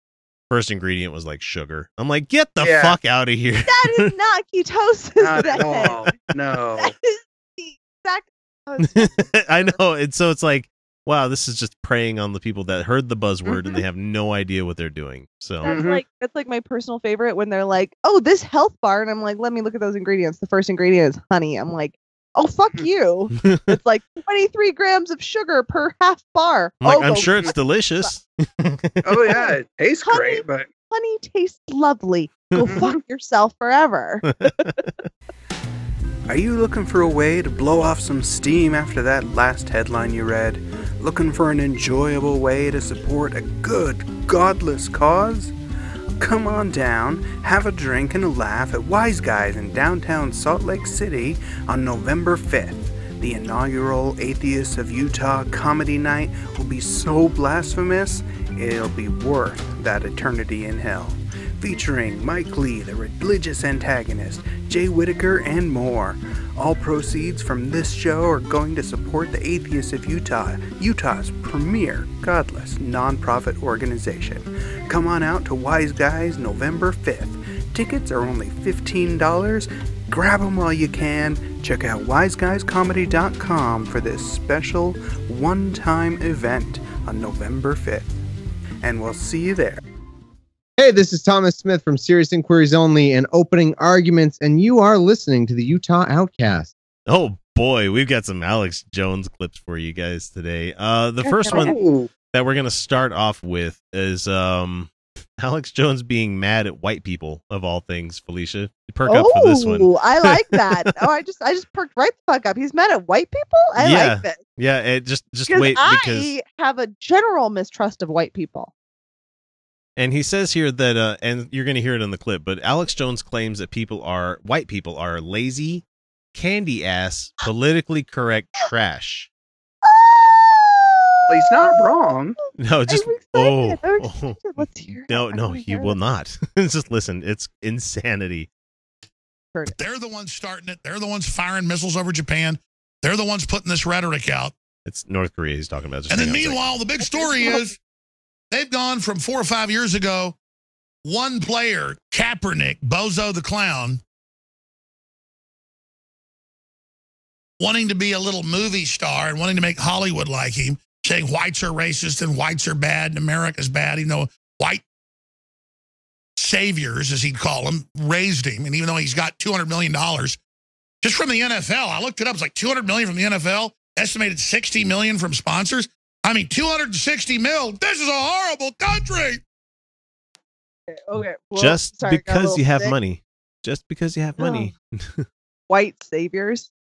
First ingredient was like sugar. I'm like, "Get the Yeah. fuck out of here!" That is not ketosis. Not at all. No. That is the exact. I know. And so it's like, wow, this is just preying on the people that heard the buzzword and they have no idea what they're doing. So That's Mhm. like that's like my personal favorite when they're like, "Oh, this health bar," and I'm like, "Let me look at those ingredients." The first ingredient is honey. I'm like, "Oh, fuck you!" it's like 23 grams of sugar per half bar. I'm like, oh, I'm sure it's delicious. Oh yeah, it tastes Honey- great, but honey tastes lovely. Go fuck yourself forever. Are you looking for a way to blow off some steam after that last headline you read? Looking for an enjoyable way to support a good, godless cause? Come on down, have a drink and a laugh at Wise Guys in downtown Salt Lake City on November 5th. The inaugural Atheists of Utah comedy night will be so blasphemous, it'll be worth that eternity in hell featuring Mike Lee, the religious antagonist, Jay Whitaker, and more. All proceeds from this show are going to support the Atheists of Utah, Utah's premier godless nonprofit organization. Come on out to Wise Guys November 5th. Tickets are only $15. Grab them while you can. Check out wiseguyscomedy.com for this special one time event on November 5th. And we'll see you there. Hey, this is Thomas Smith from Serious Inquiries Only and Opening Arguments, and you are listening to the Utah Outcast. Oh boy, we've got some Alex Jones clips for you guys today. Uh, the first one that we're gonna start off with is um Alex Jones being mad at white people of all things. Felicia, perk up for this one. Oh, I like that. oh, I just I just perked right the fuck up. He's mad at white people. I Yeah, like this Yeah, it just just because wait I because have a general mistrust of white people. And he says here that uh and you're gonna hear it in the clip, but Alex Jones claims that people are white people are lazy, candy ass, politically correct trash. well, he's not wrong. No, just oh, excited. I'm oh. Let's hear. it. no, no, wanna he hear will it. not. just listen, it's insanity. They're the ones starting it. They're the ones firing missiles over Japan. They're the ones putting this rhetoric out. It's North Korea he's talking about. Just And then hang on meanwhile, the big story is they've gone from four or five years ago, one player, Kaepernick, Bozo the Clown, wanting to be a little movie star and wanting to make Hollywood like him, saying whites are racist and whites are bad and America's bad. You know, white saviors, as he'd call them, raised him. And even though he's got $200 million just from the NFL, I looked it up, it's like 200 million from the NFL, estimated 60 million from sponsors. I mean, 260 mil. This is a horrible country. Okay. well, just sorry, I got a because you have sick. money. Just because you have money. white saviors.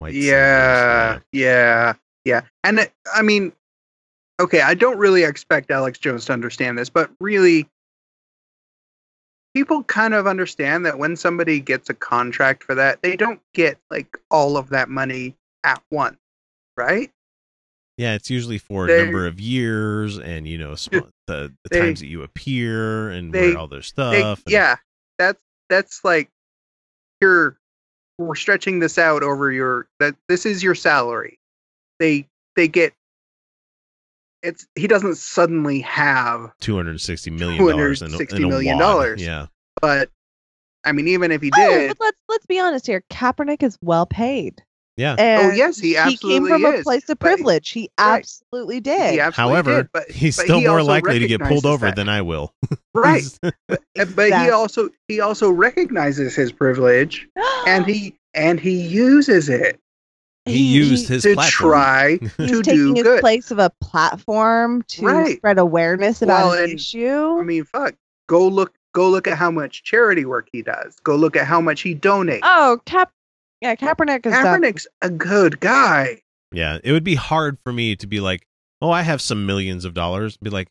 White yeah, saviors, yeah, yeah. And it, I mean, okay, I don't really expect Alex Jones to understand this, but really, people kind of understand that when somebody gets a contract for that, they don't get like all of that money at once, right? Yeah, it's usually for a number of years, and you know sp- the, the They- times that you appear and they- wear all their They- stuff. and- yeah, that's that's like you're we're stretching this out over your that this is your salary. They they get it's he doesn't suddenly have, Two hundred sixty million dollars in, a- $260 in a million dollars. Yeah. but I mean, even if he Oh, did, but let's let's be honest here. Kaepernick is well paid. Yeah. And Oh, yes, he absolutely he came absolutely from a place of privilege. He Right. absolutely did. he absolutely However, did, but he's but still he more likely to get pulled over that. than I will. right. He's- but but he also he also recognizes his privilege and he and he uses it he used his to platform. try he's to taking do his good. place of a platform to Right. spread awareness about Well, an and- issue. I mean, fuck. Go look. Go look at how much charity work he does. Go look at how much he donates. oh, Cap, yeah, Kaepernick is done. Kaepernick's a good guy. Yeah, it would be hard for me to be like, oh, I have some millions of dollars. Be like,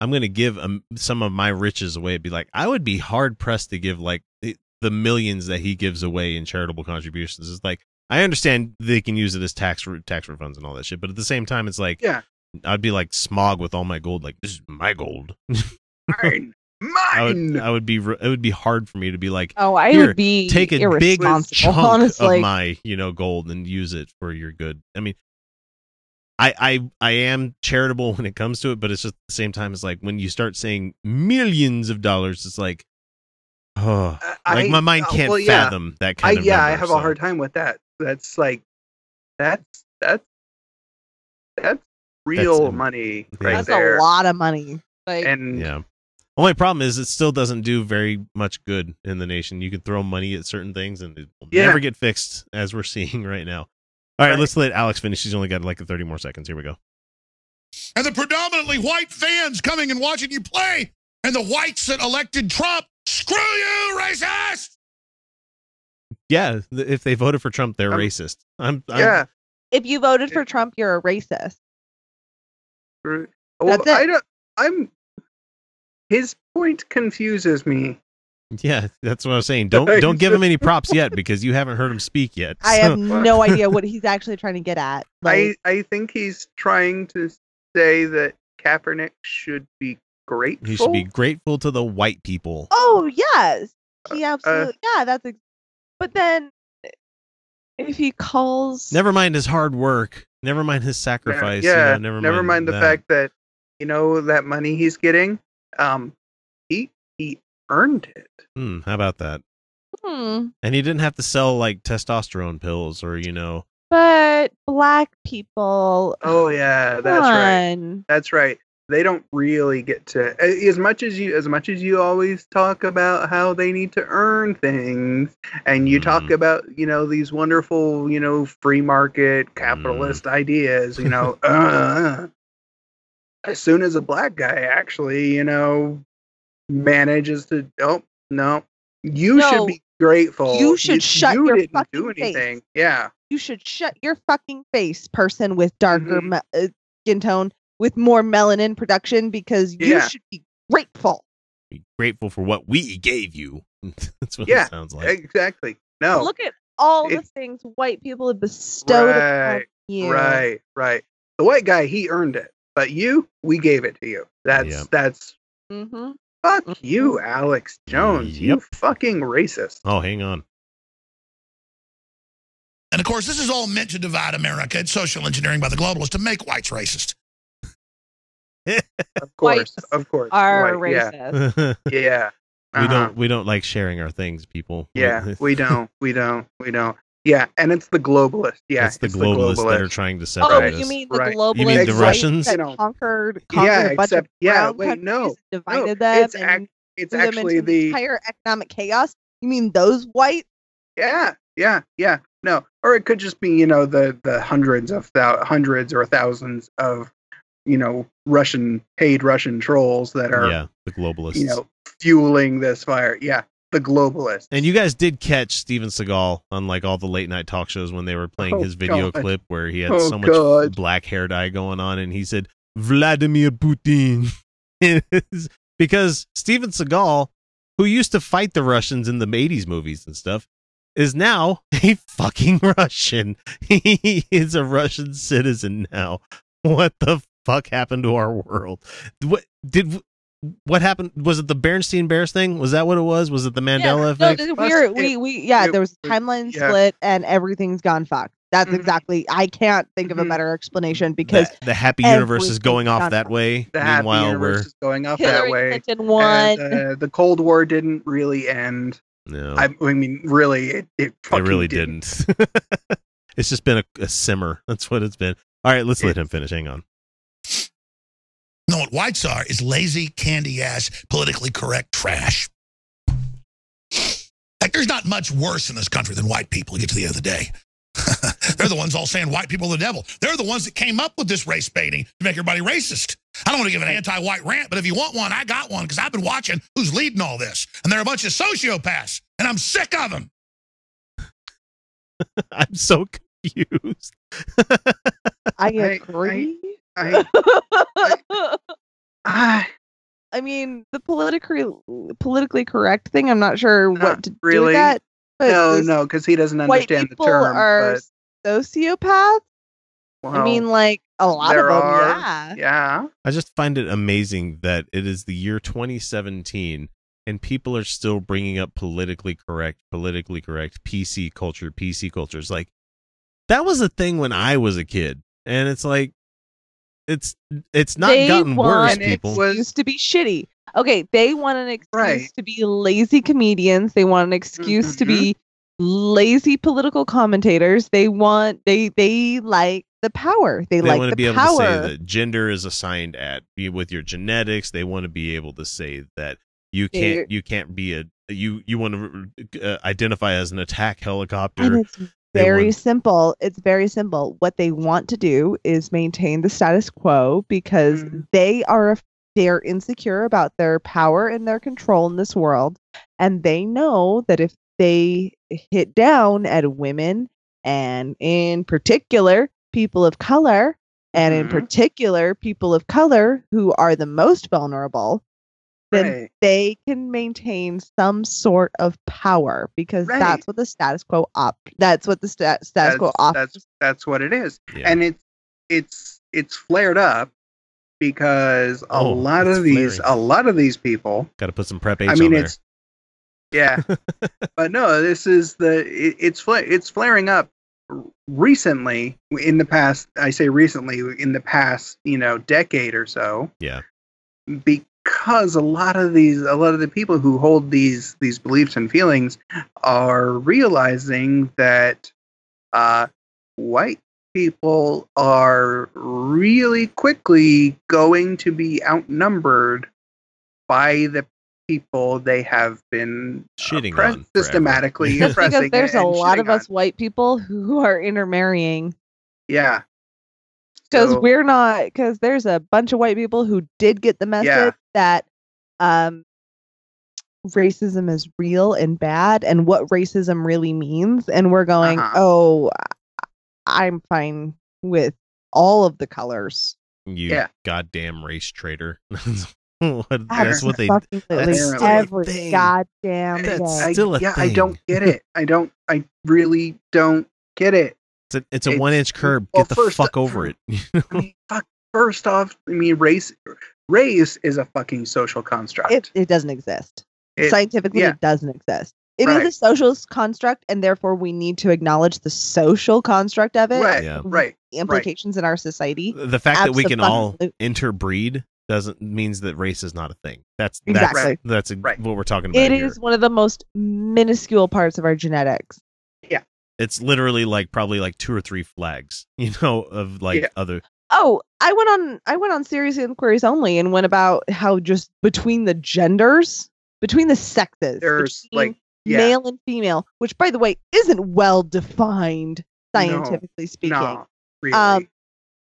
I'm going to give um, some of my riches away. Be like, I would be hard pressed to give like the, the millions that he gives away in charitable contributions. It's like I understand they can use it as tax re- tax refunds and all that shit, but at the same time, it's like, Yeah. I'd be like smog with all my gold. Like this is my gold. Mine, I would, mine. I would be, it would be hard for me to be like, Oh, I would be take a big irresponsible, chunk honestly. of my you know gold and use it for your good i mean I, I I am charitable when it comes to it, but it's just at the same time. It's like when you start saying millions of dollars, it's like, oh, like I- my mind uh, can't well, yeah. fathom that I kind of. yeah, I have so. a hard time with that. That's like, that's that's that's real um, money right That's there. a lot of money. Like, And Yeah. Only problem is it still doesn't do very much good in the nation. You can throw money at certain things and it will Yeah. never get fixed, as we're seeing right now. All right, Right. let's let Alex finish. He's only got like 30 more seconds. Here we go. and the predominantly white fans coming and watching you play, and the whites that elected Trump. Screw you, racist! Yeah, if they voted for Trump, they're Um, racist. I'm, I'm yeah, if you voted for Trump, you're a racist. well, That's it. I don't. I'm. His point confuses me. Yeah, that's what I was saying. Don't don't give him any props yet because you haven't heard him speak yet. I have no idea what he's actually trying to get at. Like, I I think he's trying to say that Kaepernick should be grateful. he should be grateful to the white people. oh yes, he Uh, absolutely. yeah, that's. Ex- but then, if he calls, Never mind his hard work. Never mind his sacrifice. you Yeah, know, never, mind, the that. fact that you know that money he's getting. Um, he he earned it. Hmm, how about that? hmm, And he didn't have to sell like testosterone pills or you know. but black people. Oh yeah, that's right. That's right. They don't really get to as much as you as much as you always talk about how they need to earn things and you talk Mhm. about, you know, these wonderful, you know, free market capitalist ideas, you know, uh, as soon as a black guy actually, you know, manages to oh, no. You No, should be grateful. you should shut you your didn't do fucking anything. face. Yeah. You should shut your fucking face, person with darker Mhm. me- uh, skin tone, with more melanin production, because you Yeah. should be grateful. Be grateful for what we gave you. that's what Yeah, it sounds like. Exactly. No. Look at all the things white people have bestowed upon you. Right, right. The white guy, he earned it, but you, we gave it to you. That's Yeah. that's Mm-hmm. fuck Mhm. you, Alex Jones. You fucking racist. Oh, hang on. And of course, this is all meant to divide America. It's social engineering by the globalists to make whites racist. Of course, Whites of course. Are White, yeah, racist. yeah. we Uh-huh. don't we don't like sharing our things, people. Yeah, we don't. We don't. We don't. Yeah, and it's the globalists. Yeah, it's the globalists that are trying to Oh, separate us. you mean the Right. globalists You mean the Russians? that You know, conquered, yeah, conquered a bunch except- of yeah, brown wait, no, and No, divided them it's ac- it's threw them actually into the entire economic chaos? You mean those white? Yeah, yeah, yeah. No, or it could just be you know the the hundreds of thou- hundreds or thousands of you know Russian paid Russian trolls that are yeah, the globalists. you know fueling this fire. Yeah, the globalist. And you guys did catch Steven Seagal on like all the late night talk shows when they were playing Oh, his video God. clip where he had Oh, so much God. black hair dye going on and he said Vladimir Putin. Because Steven Seagal, who used to fight the Russians in the 80s movies and stuff, is now a fucking Russian. He is a Russian citizen now. What the fuck happened to our world? What did what happened? Was it the Bernstein Bears thing? Was that what it was? Was it the Mandela yeah, no, effect? th- Must- we're, we we yeah, it- there was a it- timeline yeah. split and everything's gone fucked. That's Mhm. exactly. I can't think of a Mhm. better explanation because the, the happy universe is going off that way. The happy Meanwhile, universe we're is going off Hillary that way. Clinton won. And, uh, the Cold War didn't really end. no, I, I mean, really, it it, it really didn't. didn't. it's just been a, a simmer. That's what it's been. All right, let's let him finish. Hang on. No, what whites are is lazy, candy ass, politically correct trash. Like, there's not much worse in this country than white people. You get to the end of the day. They're the ones all saying white people are the devil. They're the ones that came up with this race baiting to make everybody racist. I don't want to give an anti-white rant, but if you want one, I got one because I've been watching who's leading all this, and they're a bunch of sociopaths, and I'm sick of them. I'm so confused. I I- agree. I, I, I mean, the politically politically correct thing. I'm not sure Not what to do with that. No, no, because he doesn't understand the people term. are sociopaths. but, I mean, like a lot of them. are, Yeah. yeah. I just find it amazing that it is the year 2017 and people are still bringing up politically correct, politically correct, PC culture, PC cultures. Like that was a thing when I was a kid, and it's like it's it's not they gotten want worse, And it people. was- excuse to be shitty. Okay, they want an excuse Right. to be lazy comedians. They want an excuse to be lazy political commentators. They want they they like the power. They, they like want the to be able to say that gender is assigned at with your genetics. They want to be able to say that you They're- can't you can't be a you you want to uh, identify as an attack helicopter. and it's They very want- simple. It's very simple. What they want to do is maintain the status quo because Mhm. they are they're insecure about their power and their control in this world, and they know that if they hit down at women and in particular people of color and in Mhm. particular people of color who are the most vulnerable then Right. they can maintain some sort of power because Right. that's what the status quo op that's what the sta- status quo That's, offers. that's that's what it is, Yeah. and it's it's it's flared up because a Oh, lot of these flaring. a lot of these people Got to put some prep H I mean, on there. it's yeah, but no, this is the it, it's fla- it's flaring up recently in the past. I say recently in the past, you know, decade or so, yeah. Because a lot of these, a lot of the people who hold these these beliefs and feelings are realizing that uh, white people are really quickly going to be outnumbered by the people they have been Shitting oppress- on systematically That's because there's a lot of shitting on. us white people who are intermarrying Yeah. Because So- we're not because there's a bunch of white people who did get the message Yeah. that um racism is real and bad and what racism really means and we're going Uh-huh. oh i'm fine with all of the colors You Yeah. goddamn race traitor. What- that's what they. Absolutely. that's still a every thing. goddamn That's day. I, still a yeah, I don't get it. I don't. I really don't get it. It's a, it's a It's- one inch curb. well, Get the first- fuck over it. I mean, fuck. First off, I mean, race, race is a fucking social construct. it, it doesn't exist It- scientifically yeah. it doesn't exist It is Right. a social construct and therefore we need to acknowledge the social construct of it right, Yeah. right. the implications in our society the fact that we can all interbreed doesn't means that race is not a thing. That's Exactly. that's that's Right. what we're talking about It here. is one of the most minuscule parts of our genetics It's literally like probably like two or three flags, you know, of like Yeah. other. Oh, I went on I went on serious inquiries only and went about how just between the genders, between the sexes, There's between like, yeah, male and female, which by the way isn't well defined No, scientifically speaking. no, really. Um,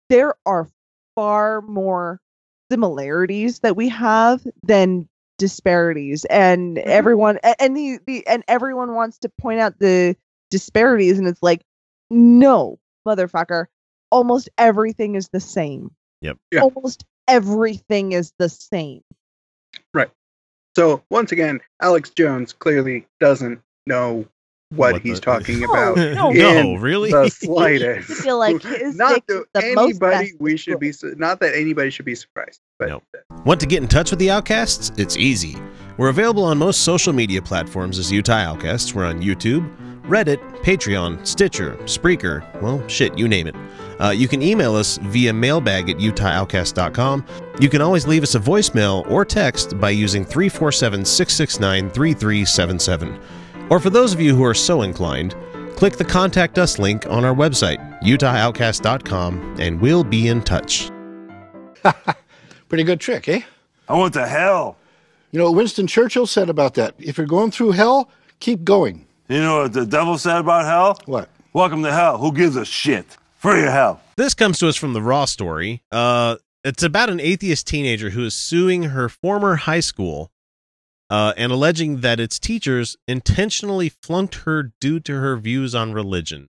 there are far more similarities that we have than disparities and Mhm. everyone and the, the and everyone wants to point out the disparities and it's like no motherfucker almost everything is the same Yep. Yeah. almost everything is the same right so once again, Alex Jones clearly doesn't know what, What he's the- talking No, about. no. no, really? The slightest. I feel like his not dick the most anybody best we should be not that anybody should be surprised, but Nope. Want to get in touch with the Outcasts? It's easy. We're available on most social media platforms as Utah Outcasts. We're on YouTube. Reddit, Patreon, Stitcher, Spreaker, well, shit, you name it. Uh, you can email us via mailbag at utahoutcast.com. You can always leave us a voicemail or text by using 347 669 3377. Or for those of you who are so inclined, click the Contact Us link on our website, utahoutcast.com, and we'll be in touch. Pretty good trick, eh? I went to hell. You know what Winston Churchill said about that? If you're going through hell, keep going. You know what the devil said about hell? What? Welcome to hell. Who gives a shit? Free your hell. This comes to us from the Raw story. Uh, it's about an atheist teenager who is suing her former high school uh, and alleging that its teachers intentionally flunked her due to her views on religion.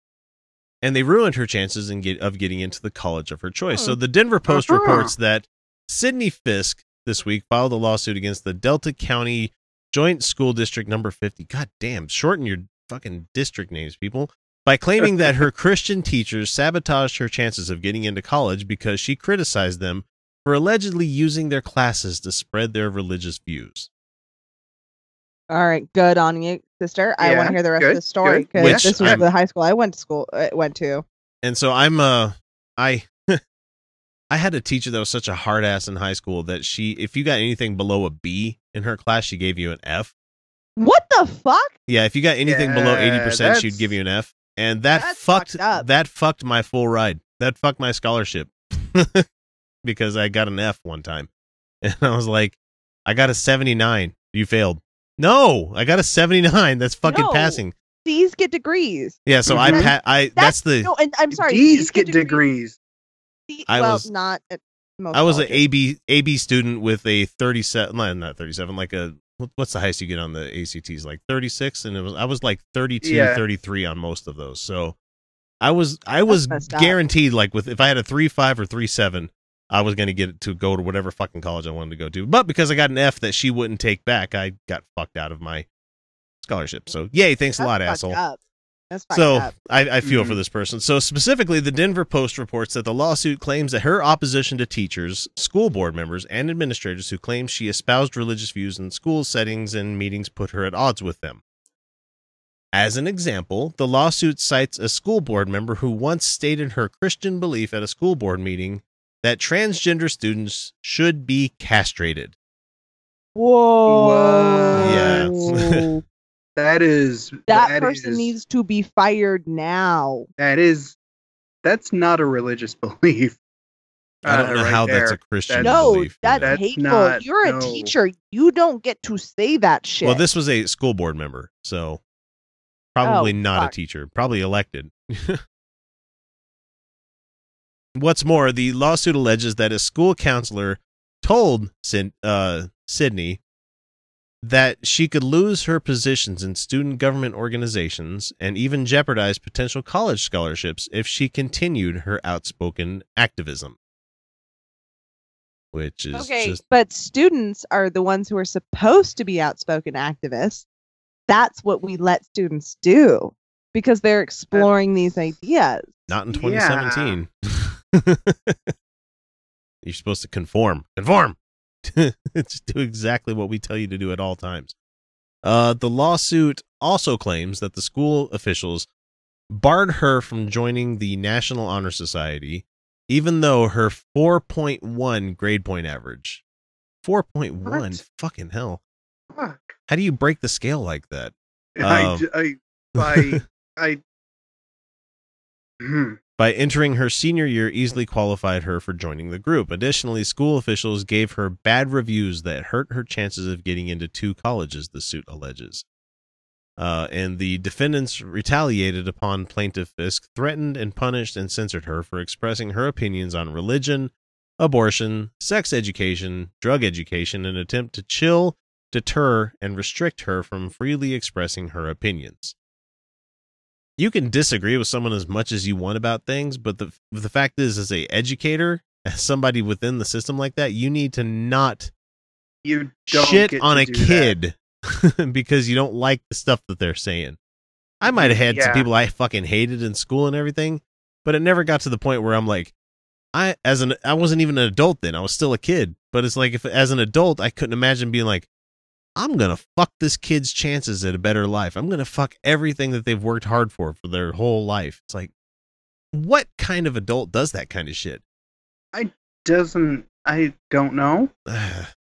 And they ruined her chances in get, of getting into the college of her choice. So the Denver Post Uh-huh. reports that Sydney Fisk this week filed a lawsuit against the Delta County Joint School District number 50. God damn, shorten your fucking district names, people. By claiming that her Christian teachers sabotaged her chances of getting into college because she criticized them for allegedly using their classes to spread their religious views. All right, good on you, sister. I want to hear the rest good, of the story because Which this was I'm- the high school I went to school uh, went to. And so I'm uh I I had a teacher that was such a hard ass in high school that she if you got anything below a B in her class, she gave you an F. What the fuck? Yeah, if you got anything below 80%, she'd give you an F. And that fucked fucked up. that fucked my full ride. That fucked my scholarship. because I got an F one time. And I was like, I got a 79. You failed. No, I got a 79. That's fucking No. passing. These get degrees. Yeah, so I Mhm. pa- I that's, the no, and I'm sorry. D's get degrees. D- I well, was- not at most. I was an colleges. AB AB student with a 37 no, not 37 like a what- what's the highest you get on the ACTs like 36 and it was I was like 32 Yeah. 33 on most of those. So I was I was guaranteed like with if I had a 35 or 37 I was going to get it to go to whatever fucking college I wanted to go to. But because I got an F that she wouldn't take back, I got fucked out of my scholarship. So, yay, thanks a lot, asshole. up. That's So up. I, I feel for Mhm. this person. So specifically, the Denver Post reports that the lawsuit claims that her opposition to teachers, school board members, and administrators who claim she espoused religious views in school settings and meetings put her at odds with them. As an example, the lawsuit cites a school board member who once stated her Christian belief at a school board meeting that transgender students should be castrated. Whoa. Yeah. That is that, person is- needs to be fired now. That is that's not a religious belief. I don't Uh, know right how that's a. Christian That's- No, belief. that's, That's hateful. not- You're a no. teacher. You don't get to say that shit. Well, this was a school board member, so probably Oh, not fuck. a teacher, probably elected. What's more, the lawsuit alleges that a school counselor told Syd- uh, Sydney that she could lose her positions in student government organizations and even jeopardize potential college scholarships if she continued her outspoken activism. Which is okay, just but students are the ones who are supposed to be outspoken activists. That's what we let students do because they're exploring these ideas. Not in Yeah. 2017. You're supposed to conform. Conform. Just do exactly what we tell you to do at all times. Uh, the lawsuit also claims that the school officials barred her from joining the National Honor Society, even though her 4.1 grade point average. 4.1? What? Fucking hell. Fuck. How do you break the scale like that? I, I I. Hmm. By entering her senior year easily qualified her for joining the group. Additionally, school officials gave her bad reviews that hurt her chances of getting into two colleges, the suit alleges. Uh, and the defendants retaliated upon plaintiff Fisk, threatened and punished and censored her for expressing her opinions on religion, abortion, sex education, drug education, in an attempt to chill, deter, and restrict her from freely expressing her opinions you can disagree with someone as much as you want about things, but the the fact is, as a educator, as somebody within the system like that, you need to not You don't shit on a kid because you don't like the stuff that they're saying. I mm-hmm. might have had some people I fucking hated in school and everything, but it never got to the point where I'm like, I as an I wasn't even an adult then. I was still a kid, but it's like if as an adult, I couldn't imagine being like, I'm gonna fuck this kid's chances at a better life. I'm gonna fuck everything that they've worked hard for for their whole life. It's like, what kind of adult does that kind of shit? I doesn't I don't know.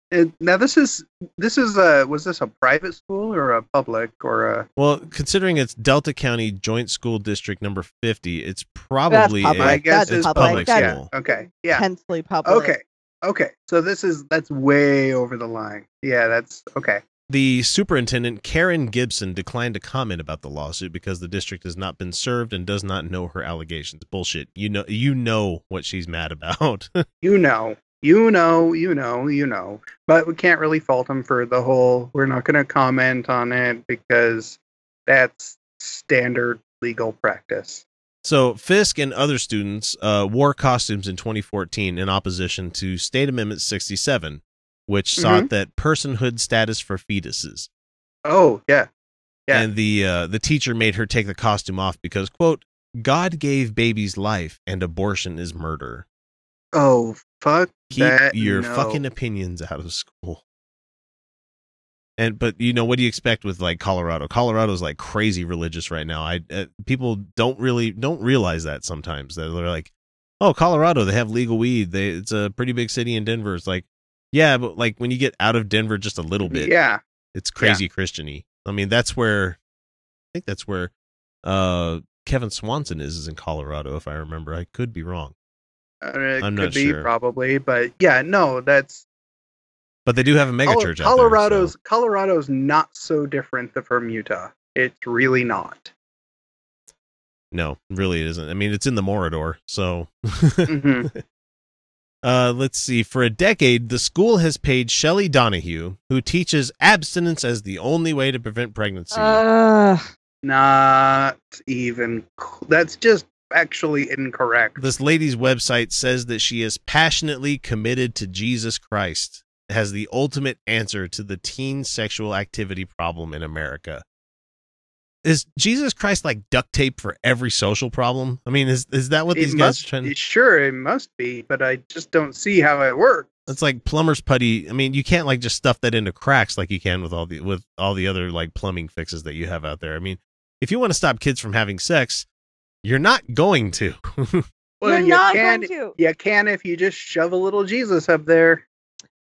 It, now this is this is a was this a private school or a public or a Well, considering it's Delta County Joint School District number 50, it's probably public. a, I guess it's it's public. public That's- school. okay yeah Intensely public. okay okay so this is that's way over the line yeah that's okay The superintendent, Caryn Gibson, declined to comment about the lawsuit because the district has not been served and does not know her allegations. Bullshit. You know you know what she's mad about. you know you know you know you know but we can't really fault them for the whole we're not going to comment on it because that's standard legal practice So Fisk and other students uh, wore costumes in 2014 in opposition to State Amendment 67, which sought that personhood status for fetuses. oh yeah Yeah. And the uh, the teacher made her take the costume off because quote God gave babies life and abortion is murder. oh fuck Keep that your no. fucking opinions out of school. And but you know what do you expect with like Colorado? Colorado's like crazy religious right now. I uh, people don't really don't realize that sometimes. That they're like, "Oh, Colorado, they have legal weed. They it's a pretty big city in Denver." It's like, "Yeah, but like when you get out of Denver just a little bit, yeah it's crazy Christiany." I mean, that's where I think that's where uh Kevin Swanson is is in Colorado if I remember. I could be wrong. Uh, it I'm could not be sure. probably but yeah no that's But they do have a mega Col- church Colorado's out there. Colorado's not so different th- from Utah. It's really not. No, really it isn't. I mean, it's in the Morador, so Mhm. Uh, let's see. For a decade, the school has paid Shelley Donahue, who teaches abstinence as the only way to prevent pregnancy. Ugh. Not even. That's just actually incorrect. this lady's website says that she is passionately committed to Jesus Christ as the ultimate answer to the teen sexual activity problem in America. Is Jesus Christ like duct tape for every social problem? I mean, is is that what It these guys must, are trying to Sure, it must be, but I just don't see how it works. It's like plumber's putty. I mean, you can't like just stuff that into cracks like you can with all the with all the other like plumbing fixes that you have out there. I mean, if you want to stop kids from having sex, you're not going to. Well, You're you not can. going to. You can if you just shove a little Jesus up there.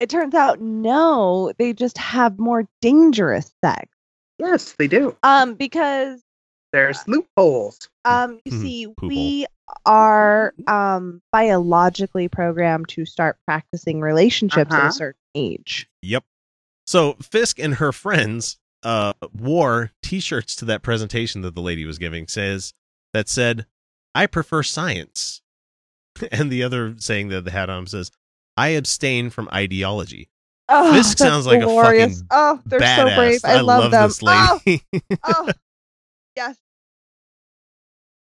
It turns out no, they just have more dangerous sex. Yes, they do. Um, because There's loopholes. um, you Mhm. see, Poople. we are um biologically programmed to start practicing relationships at Uh-huh. a certain age. Yep. So Fisk and her friends uh wore t-shirts to that presentation that the lady was giving says that said, "I prefer science." And the other saying that they had on says, "I abstain from ideology." Oh, Fisk sounds like a glorious. fucking Oh, they're so Badass. brave. I, love, them. this lady. Oh, oh, yes.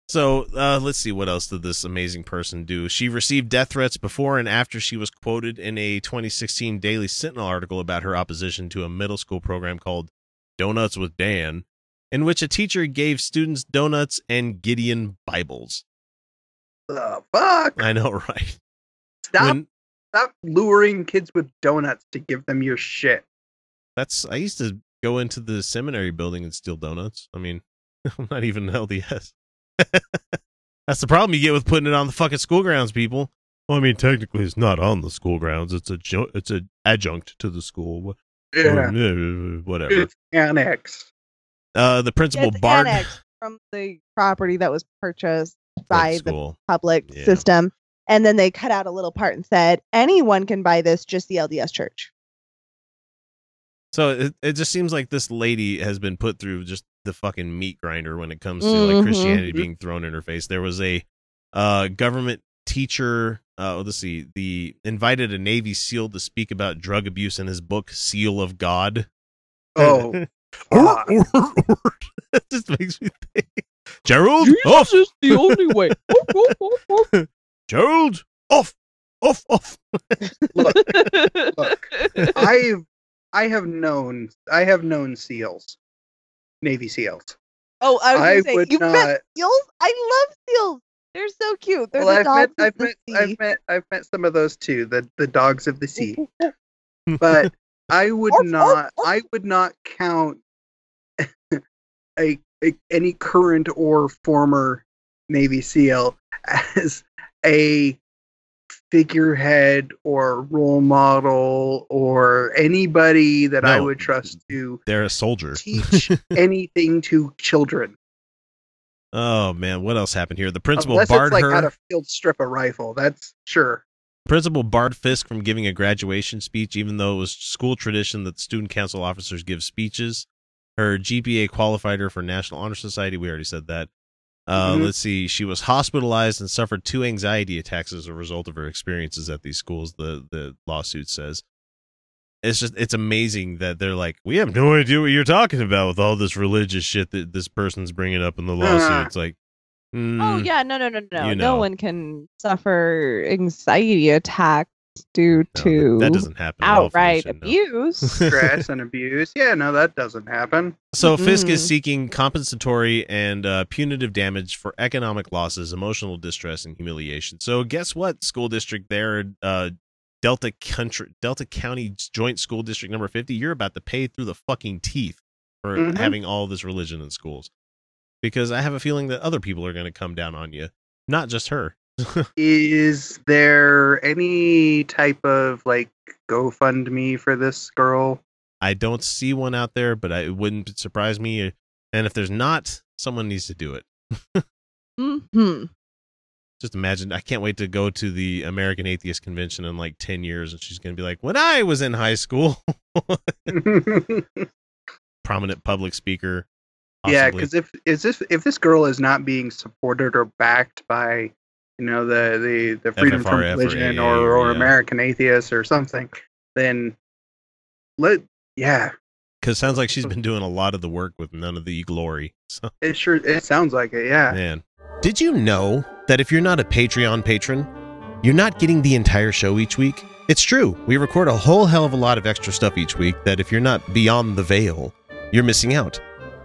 So uh, let's see what else did this amazing person do. She received death threats before and after she was quoted in a 2016 Daily Sentinel article about her opposition to a middle school program called Donuts with Dan, in which a teacher gave students donuts and Gideon Bibles. The fuck! I know, right? Stop! When- Stop luring kids with donuts to give them your shit. that's I used to go into the seminary building and steal donuts. I mean, I'm not even LDS. that's the problem you get with putting it on the fucking school grounds, people. Well, I mean, technically, it's not on the school grounds. It's a ju- it's a adjunct to the school. Yeah, Whatever. it's annex. Uh, the principal It's barred annexed from the property that was purchased by the public Yeah. system. And then they cut out a little part and said, anyone can buy this, just the LDS church. So it, it just seems like this lady has been put through just the fucking meat grinder when it comes to like Mhm. Christianity being thrown in her face. There was a uh, government teacher. Uh, let's see. The invited a Navy SEAL to speak about drug abuse in his book Seal of God. Oh, fuck. it just makes me think. Gerald, off. is the only way. Gerald, off, off, off. look, look. I've I have known I have known SEAls, Navy SEAls. oh, I was I going to say, would you've not- met seals? I love seals. They're so cute. They're well, the I've met dogs of I've the met sea. I've met I've met some of those too. The the dogs of the sea. But I would oh, oh, not. Oh. I would not count a, a any current or former Navy SEAL as a figurehead or role model or anybody that I would trust to They're a soldier. teach anything to children. Oh man, what else happened here? The principal Unless barred it's like her. how to field strip a rifle. That's sure. Principal barred Fisk from giving a graduation speech, even though it was school tradition that student council officers give speeches. Her GPA qualified her for National Honor Society. We already said that. Uh, Mhm. Let's see. She was hospitalized and suffered two anxiety attacks as a result of her experiences at these schools. The the lawsuit says. It's just it's amazing that they're like, we have no idea what you're talking about with all this religious shit that this person's bringing up in the lawsuit. It's like, Oh mm, yeah, no, no, no, no. you No one can suffer anxiety attacks due no, to that doesn't happen. at all for this outright no. abuse. Stress and abuse. Yeah, no, that doesn't happen. So Fisk is seeking compensatory and uh, punitive damage for economic losses, emotional distress, and humiliation. So guess what? School district there, uh, Delta Country, Delta County Joint School District number fifty. You're about to pay through the fucking teeth for Mhm. having all this religion in schools, because I have a feeling that other people are going to come down on you, not just her. Is there any type of like GoFundMe for this girl? I don't see one out there, but I, it wouldn't surprise me. And if there's not, someone needs to do it. hmm just imagine i can't wait to go to the american atheist convention in like 10 years and she's going to be like when i was in high school prominent public speaker yeah, because if is this if this girl is not being supported or backed by you know the the the Freedom from FFRF or Religion AA or, or- or yeah. American Atheists or something, then let yeah, because sounds like she's been doing a lot of the work with none of the glory so. It sure it sounds like it. Yeah, man. Did you know that if you're not a patreon patron you're not getting the entire show each week? It's true. We record a whole hell of a lot of extra stuff each week that if you're not beyond the veil you're missing out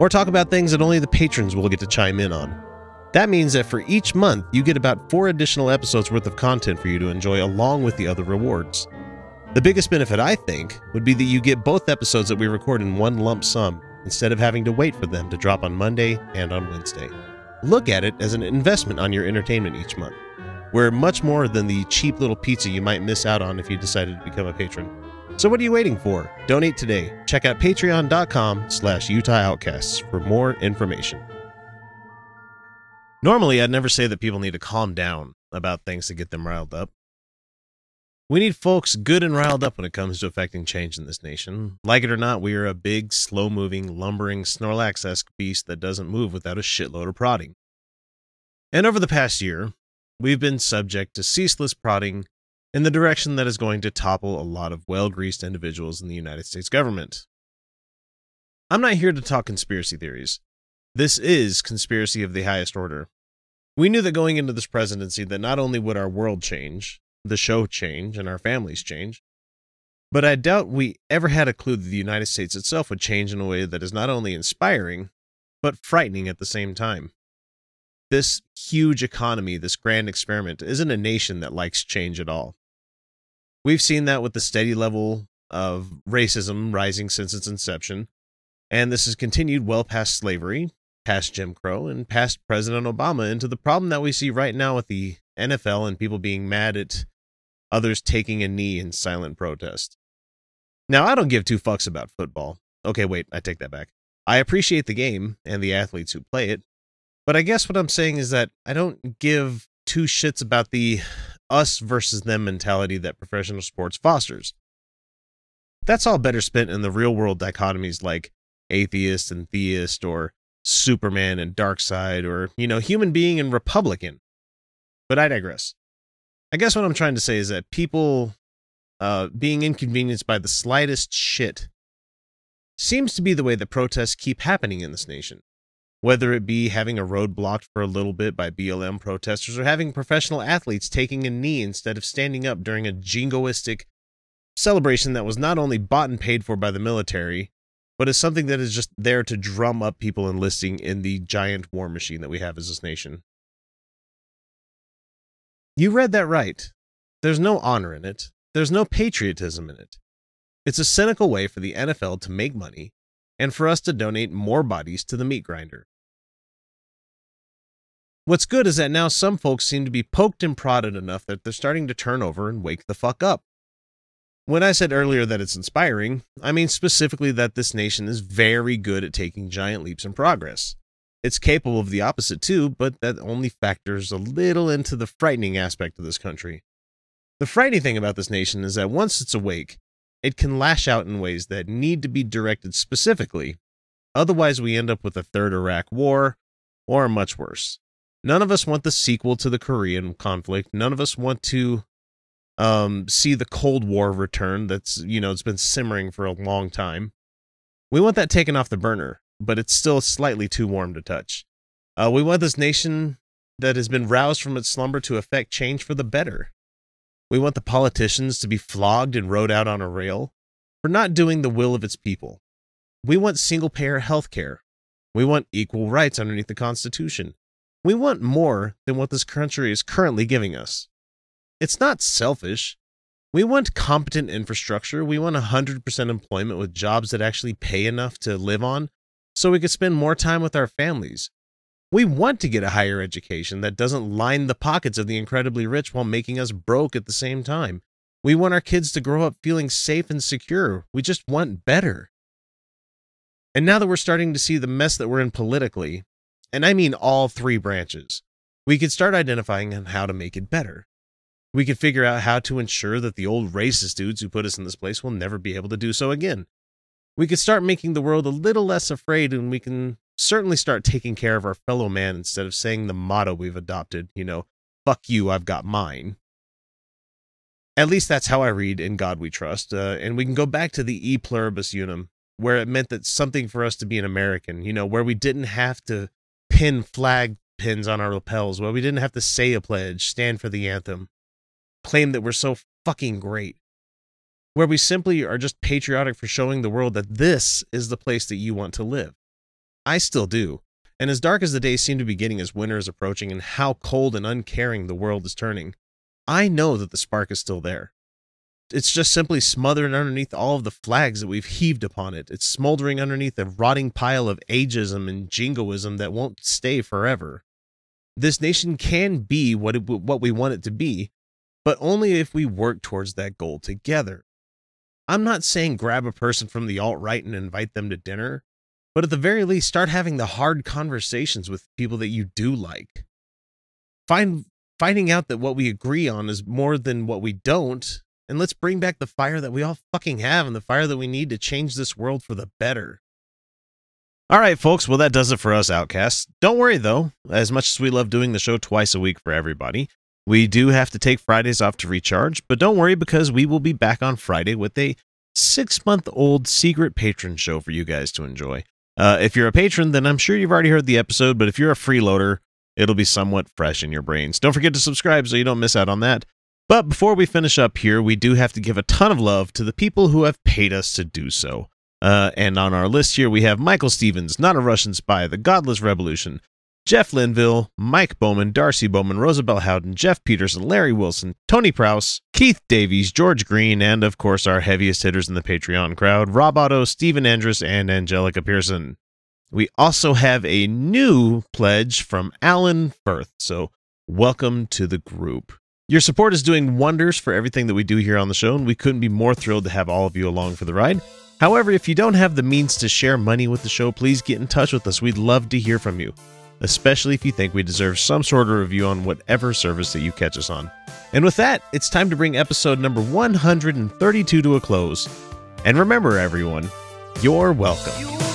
or talk about things that only the patrons will get to chime in on. That means that for each month, you get about four additional episodes worth of content for you to enjoy along with the other rewards. The biggest benefit, I think, would be that you get both episodes that we record in one lump sum instead of having to wait for them to drop on Monday and on Wednesday. Look at it as an investment on your entertainment each month. We're much more than the cheap little pizza you might miss out on if you decided to become a patron. So what are you waiting for? Donate today. Check out patreon.com slash Utah Outcasts for more information. Normally, I'd never say that people need to calm down about things to get them riled up. We need folks good and riled up when it comes to affecting change in this nation. Like it or not, we are a big, slow moving, lumbering, Snorlax esque beast that doesn't move without a shitload of prodding. And over the past year, we've been subject to ceaseless prodding in the direction that is going to topple a lot of well greased individuals in the United States government. I'm not here to talk conspiracy theories. This is conspiracy of the highest order. We knew that going into this presidency that not only would our world change, the show change, and our families change, but I doubt we ever had a clue that the United States itself would change in a way that is not only inspiring, but frightening at the same time. This huge economy, this grand experiment, isn't a nation that likes change at all. We've seen that with the steady level of racism rising since its inception, and this has continued well past slavery, past Jim Crow, and past President Obama into the problem that we see right now with the NFL and people being mad at others taking a knee in silent protest. Now, I don't give two fucks about football. Okay, wait, I take that back. I appreciate the game and the athletes who play it, but I guess what I'm saying is that I don't give two shits about the us versus them mentality that professional sports fosters. That's all better spent in the real world dichotomies like atheist and theist or Superman and Darkseid or, you know, human being and Republican. But I digress. I guess what I'm trying to say is that people uh, being inconvenienced by the slightest shit seems to be the way that protests keep happening in this nation. Whether it be having a road blocked for a little bit by BLM protesters or having professional athletes taking a knee instead of standing up during a jingoistic celebration that was not only bought and paid for by the military, but is something that is just there to drum up people enlisting in the giant war machine that we have as this nation. You read that right. There's no honor in it. There's no patriotism in it. It's a cynical way for the NFL to make money and for us to donate more bodies to the meat grinder. What's good is that now some folks seem to be poked and prodded enough that they're starting to turn over and wake the fuck up. When I said earlier that it's inspiring, I mean specifically that this nation is very good at taking giant leaps in progress. It's capable of the opposite too, but that only factors a little into the frightening aspect of this country. The frightening thing about this nation is that once it's awake, it can lash out in ways that need to be directed specifically. Otherwise, we end up with a third Iraq war, or much worse. None of us want the sequel to the Korean conflict. None of us want to um, see the Cold War return. That's, you know, it's been simmering for a long time. We want that taken off the burner, but it's still slightly too warm to touch. Uh, we want this nation that has been roused from its slumber to effect change for the better. We want the politicians to be flogged and rode out on a rail for not doing the will of its people. We want single payer health care. We want equal rights underneath the Constitution. We want more than what this country is currently giving us. It's not selfish. We want competent infrastructure. We want 100% employment with jobs that actually pay enough to live on so we could spend more time with our families. We want to get a higher education that doesn't line the pockets of the incredibly rich while making us broke at the same time. We want our kids to grow up feeling safe and secure. We just want better. And now that we're starting to see the mess that we're in politically, and I mean all three branches, we could start identifying how to make it better. We could figure out how to ensure that the old racist dudes who put us in this place will never be able to do so again. We could start making the world a little less afraid, and we can certainly start taking care of our fellow man instead of saying the motto we've adopted, you know, fuck you, I've got mine. At least that's how I read In God We Trust. Uh, and we can go back to the E pluribus unum, where it meant that something for us to be an American, you know, where we didn't have to pin flag pins on our lapels, where we didn't have to say a pledge, stand for the anthem, claim that we're so fucking great, where we simply are just patriotic for showing the world that this is the place that you want to live. I still do. And as dark as the days seem to be getting as winter is approaching and how cold and uncaring the world is turning, I know that the spark is still there. It's just simply smothered underneath all of the flags that we've heaved upon it. It's smoldering underneath a rotting pile of ageism and jingoism that won't stay forever. This nation can be what it, what we want it to be, but only if we work towards that goal together. I'm not saying grab a person from the alt right and invite them to dinner, but at the very least, start having the hard conversations with people that you do like. Find finding out that what we agree on is more than what we don't, and let's bring back the fire that we all fucking have and the fire that we need to change this world for the better. All right, folks. Well, that does it for us, Outcasts. Don't worry, though. As much as we love doing the show twice a week for everybody, we do have to take Fridays off to recharge. But don't worry, because we will be back on Friday with a six month old secret patron show for you guys to enjoy. Uh, if you're a patron, then I'm sure you've already heard the episode, but if you're a freeloader, it'll be somewhat fresh in your brains. Don't forget to subscribe so you don't miss out on that. But before we finish up here, we do have to give a ton of love to the people who have paid us to do so. Uh, and on our list here, we have Michael Stevens, Not a Russian Spy, The Godless Revolution, Jeff Linville, Mike Bowman, Darcy Bowman, Rosabelle Howden, Jeff Peterson, Larry Wilson, Tony Prouse, Keith Davies, George Green, and of course our heaviest hitters in the Patreon crowd, Rob Otto, Stephen Andrus, and Angelica Pearson. We also have a new pledge from Alan Firth, so welcome to the group. Your support is doing wonders for everything that we do here on the show, and we couldn't be more thrilled to have all of you along for the ride. However, if you don't have the means to share money with the show, please get in touch with us. We'd love to hear from you, especially if you think we deserve some sort of review on whatever service that you catch us on. And with that, it's time to bring episode number 132 to a close. And remember, everyone, you're welcome.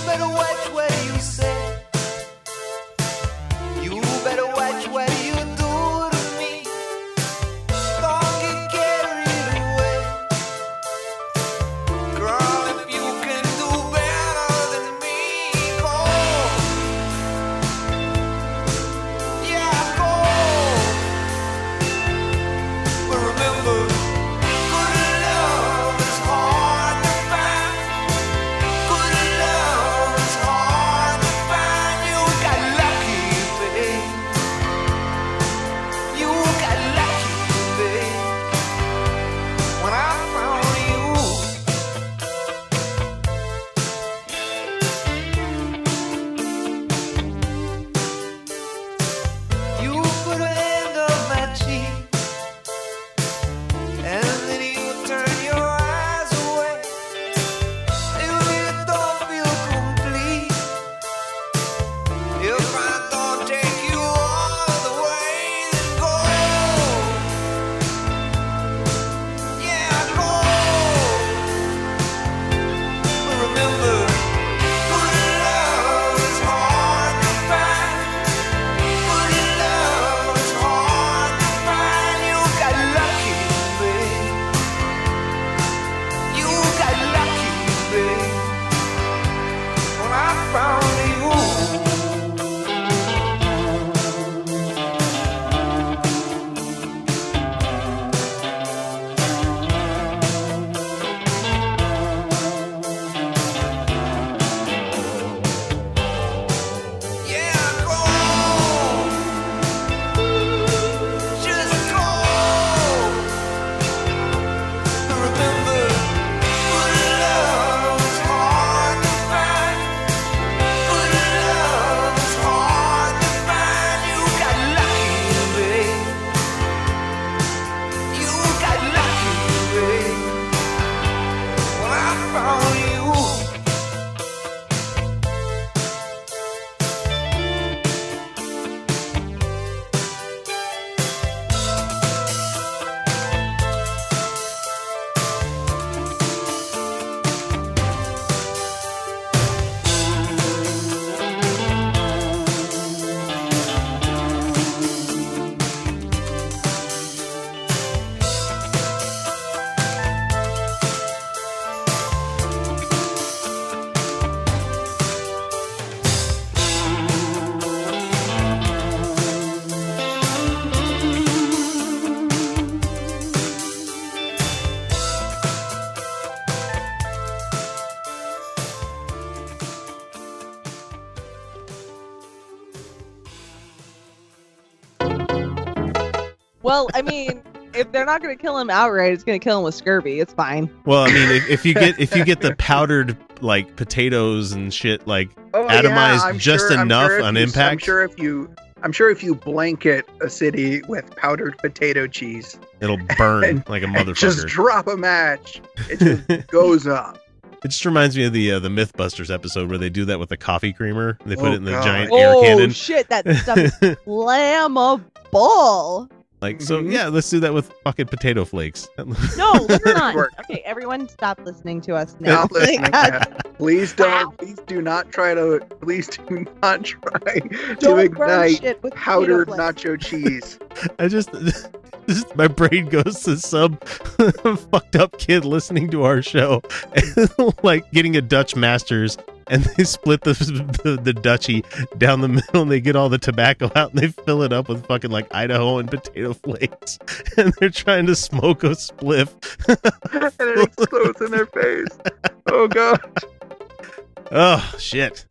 Well, I mean, if they're not going to kill him outright, it's going to kill him with scurvy. It's fine. Well, I mean, if, if you get if you get the powdered like potatoes and shit like Oh, atomized I'm just sure- enough sure on you- I'm sure if you, I'm sure if you blanket a city with powdered potato cheese, it'll burn and- like a motherfucker. just drop a match, it just goes up. It just reminds me of the uh, the MythBusters episode where they do that with the coffee creamer. They put Oh, it in the God. giant air oh cannon. Oh shit! That stuff is flammable. Like so, Mhm. yeah. Let's do that with fucking potato flakes. No, let's not. Okay, everyone, stop listening to us now. Stop listening. Please don't. Please do not try to. Please do not try to Don't burn ignite shit with powdered nacho cheese. I just, just my brain goes to some fucked up kid listening to our show, like getting a Dutch Masters, and they split the, the the Dutchie down the middle, and they get all the tobacco out, and they fill it up with fucking like Idaho and potato flakes, and they're trying to smoke a spliff. and it explodes in their face. Oh god. Oh shit!